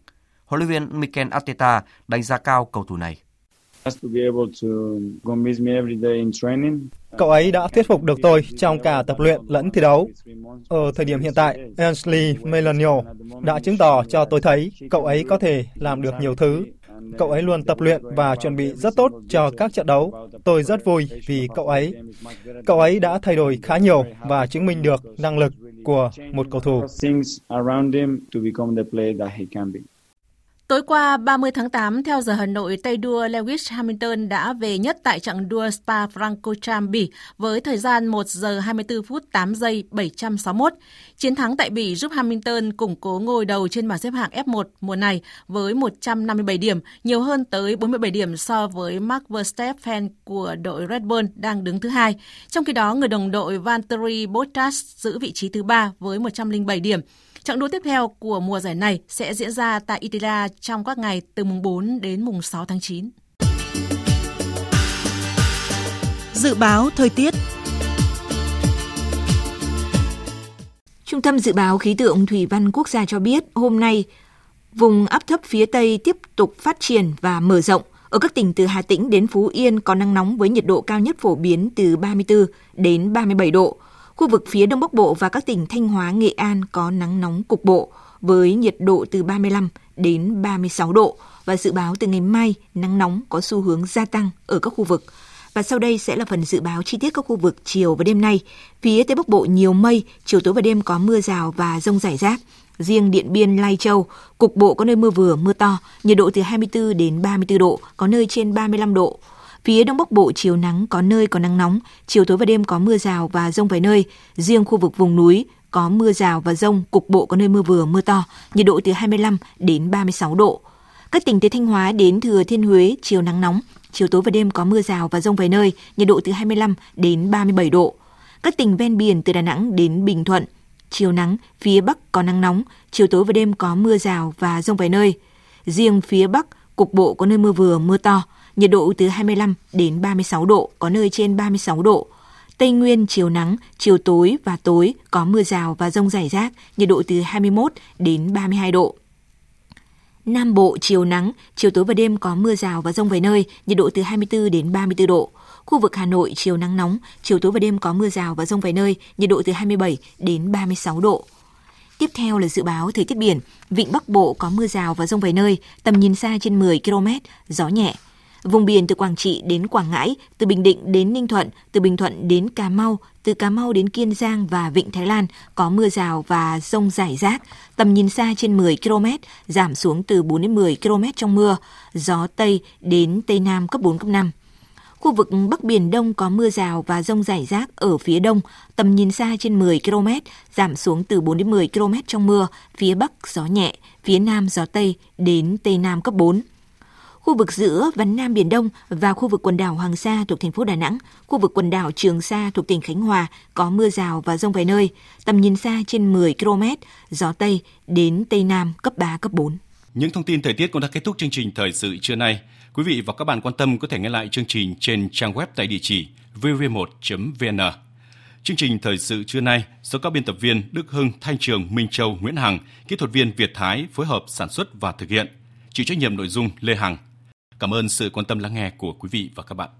Huấn luyện viên Mikel Arteta đánh giá cao cầu thủ này. Cậu ấy đã thuyết phục được tôi trong cả tập luyện lẫn thi đấu. Ở thời điểm hiện tại, Ainsley Melanio đã chứng tỏ cho tôi thấy cậu ấy có thể làm được nhiều thứ Cậu ấy luôn tập luyện và chuẩn bị rất tốt cho các trận đấu. Tôi rất vui vì cậu ấy. Cậu ấy đã thay đổi khá nhiều và chứng minh được năng lực của một cầu thủ. Tối qua 30 tháng 8, theo giờ Hà Nội, tay đua Lewis Hamilton đã về nhất tại chặng đua Spa-Francorchamps Bỉ với thời gian 1 giờ 24 phút 8 giây 761. Chiến thắng tại Bỉ giúp Hamilton củng cố ngôi đầu trên bảng xếp hạng F1 mùa này với 157 điểm, nhiều hơn tới 47 điểm so với Max Verstappen của đội Red Bull đang đứng thứ hai. Trong khi đó, người đồng đội Valtteri Bottas giữ vị trí thứ ba với 107 điểm. Trận đua tiếp theo của mùa giải này sẽ diễn ra tại Italia trong các ngày từ mùng 4 đến mùng 6 tháng 9. Dự báo thời tiết Trung tâm Dự báo Khí tượng Thủy văn Quốc gia cho biết hôm nay vùng áp thấp phía Tây tiếp tục phát triển và mở rộng. Ở các tỉnh từ Hà Tĩnh đến Phú Yên có nắng nóng với nhiệt độ cao nhất phổ biến từ 34 đến 37 độ. Khu vực phía Đông Bắc Bộ và các tỉnh Thanh Hóa, Nghệ An có nắng nóng cục bộ với nhiệt độ từ 35 đến 36 độ và dự báo từ ngày mai nắng nóng có xu hướng gia tăng ở các khu vực. Và sau đây sẽ là phần dự báo chi tiết các khu vực chiều và đêm nay. Phía Tây Bắc Bộ nhiều mây, chiều tối và đêm có mưa rào và rông rải rác. Riêng Điện Biên, Lai Châu, cục bộ có nơi mưa vừa, mưa to, nhiệt độ từ 24 đến 34 độ, có nơi trên 35 độ. Phía Đông Bắc Bộ chiều nắng có nơi có nắng nóng, chiều tối và đêm có mưa rào và rông vài nơi. Riêng khu vực vùng núi có mưa rào và rông, cục bộ có nơi mưa vừa, mưa to, nhiệt độ từ 25 đến 36 độ. Các tỉnh từ Thanh Hóa đến Thừa Thiên Huế chiều nắng nóng, chiều tối và đêm có mưa rào và rông vài nơi, nhiệt độ từ 25 đến 37 độ. Các tỉnh ven biển từ Đà Nẵng đến Bình Thuận, chiều nắng, phía Bắc có nắng nóng, chiều tối và đêm có mưa rào và rông vài nơi. Riêng phía Bắc, cục bộ có nơi mưa vừa, mưa to, nhiệt độ từ 25 đến 36 độ, có nơi trên 36 độ. Tây Nguyên chiều nắng, chiều tối và tối có mưa rào và rông rải rác, nhiệt độ từ 21 đến 32 độ. Nam Bộ chiều nắng, chiều tối và đêm có mưa rào và rông vài nơi, nhiệt độ từ 24 đến 34 độ. Khu vực Hà Nội chiều nắng nóng, chiều tối và đêm có mưa rào và rông vài nơi, nhiệt độ từ 27 đến 36 độ. Tiếp theo là dự báo thời tiết biển, vịnh Bắc Bộ có mưa rào và rông vài nơi, tầm nhìn xa trên 10 km, gió nhẹ. Vùng biển từ Quảng Trị đến Quảng Ngãi, từ Bình Định đến Ninh Thuận, từ Bình Thuận đến Cà Mau, từ Cà Mau đến Kiên Giang và Vịnh Thái Lan có mưa rào và rông rải rác, tầm nhìn xa trên 10 km, giảm xuống từ 4 đến 10 km trong mưa, gió Tây đến Tây Nam cấp 4, cấp 5. Khu vực Bắc Biển Đông có mưa rào và rông rải rác ở phía đông, tầm nhìn xa trên 10 km, giảm xuống từ 4 đến 10 km trong mưa, phía Bắc gió nhẹ, phía Nam gió Tây đến Tây Nam cấp 4 khu vực giữa và Nam Biển Đông và khu vực quần đảo Hoàng Sa thuộc thành phố Đà Nẵng, khu vực quần đảo Trường Sa thuộc tỉnh Khánh Hòa có mưa rào và rông vài nơi, tầm nhìn xa trên 10 km, gió Tây đến Tây Nam cấp 3, cấp 4. Những thông tin thời tiết cũng đã kết thúc chương trình thời sự trưa nay. Quý vị và các bạn quan tâm có thể nghe lại chương trình trên trang web tại địa chỉ vv1.vn. Chương trình thời sự trưa nay do các biên tập viên Đức Hưng, Thanh Trường, Minh Châu, Nguyễn Hằng, kỹ thuật viên Việt Thái phối hợp sản xuất và thực hiện. Chịu trách nhiệm nội dung Lê Hằng. Cảm ơn sự quan tâm lắng nghe của quý vị và các bạn.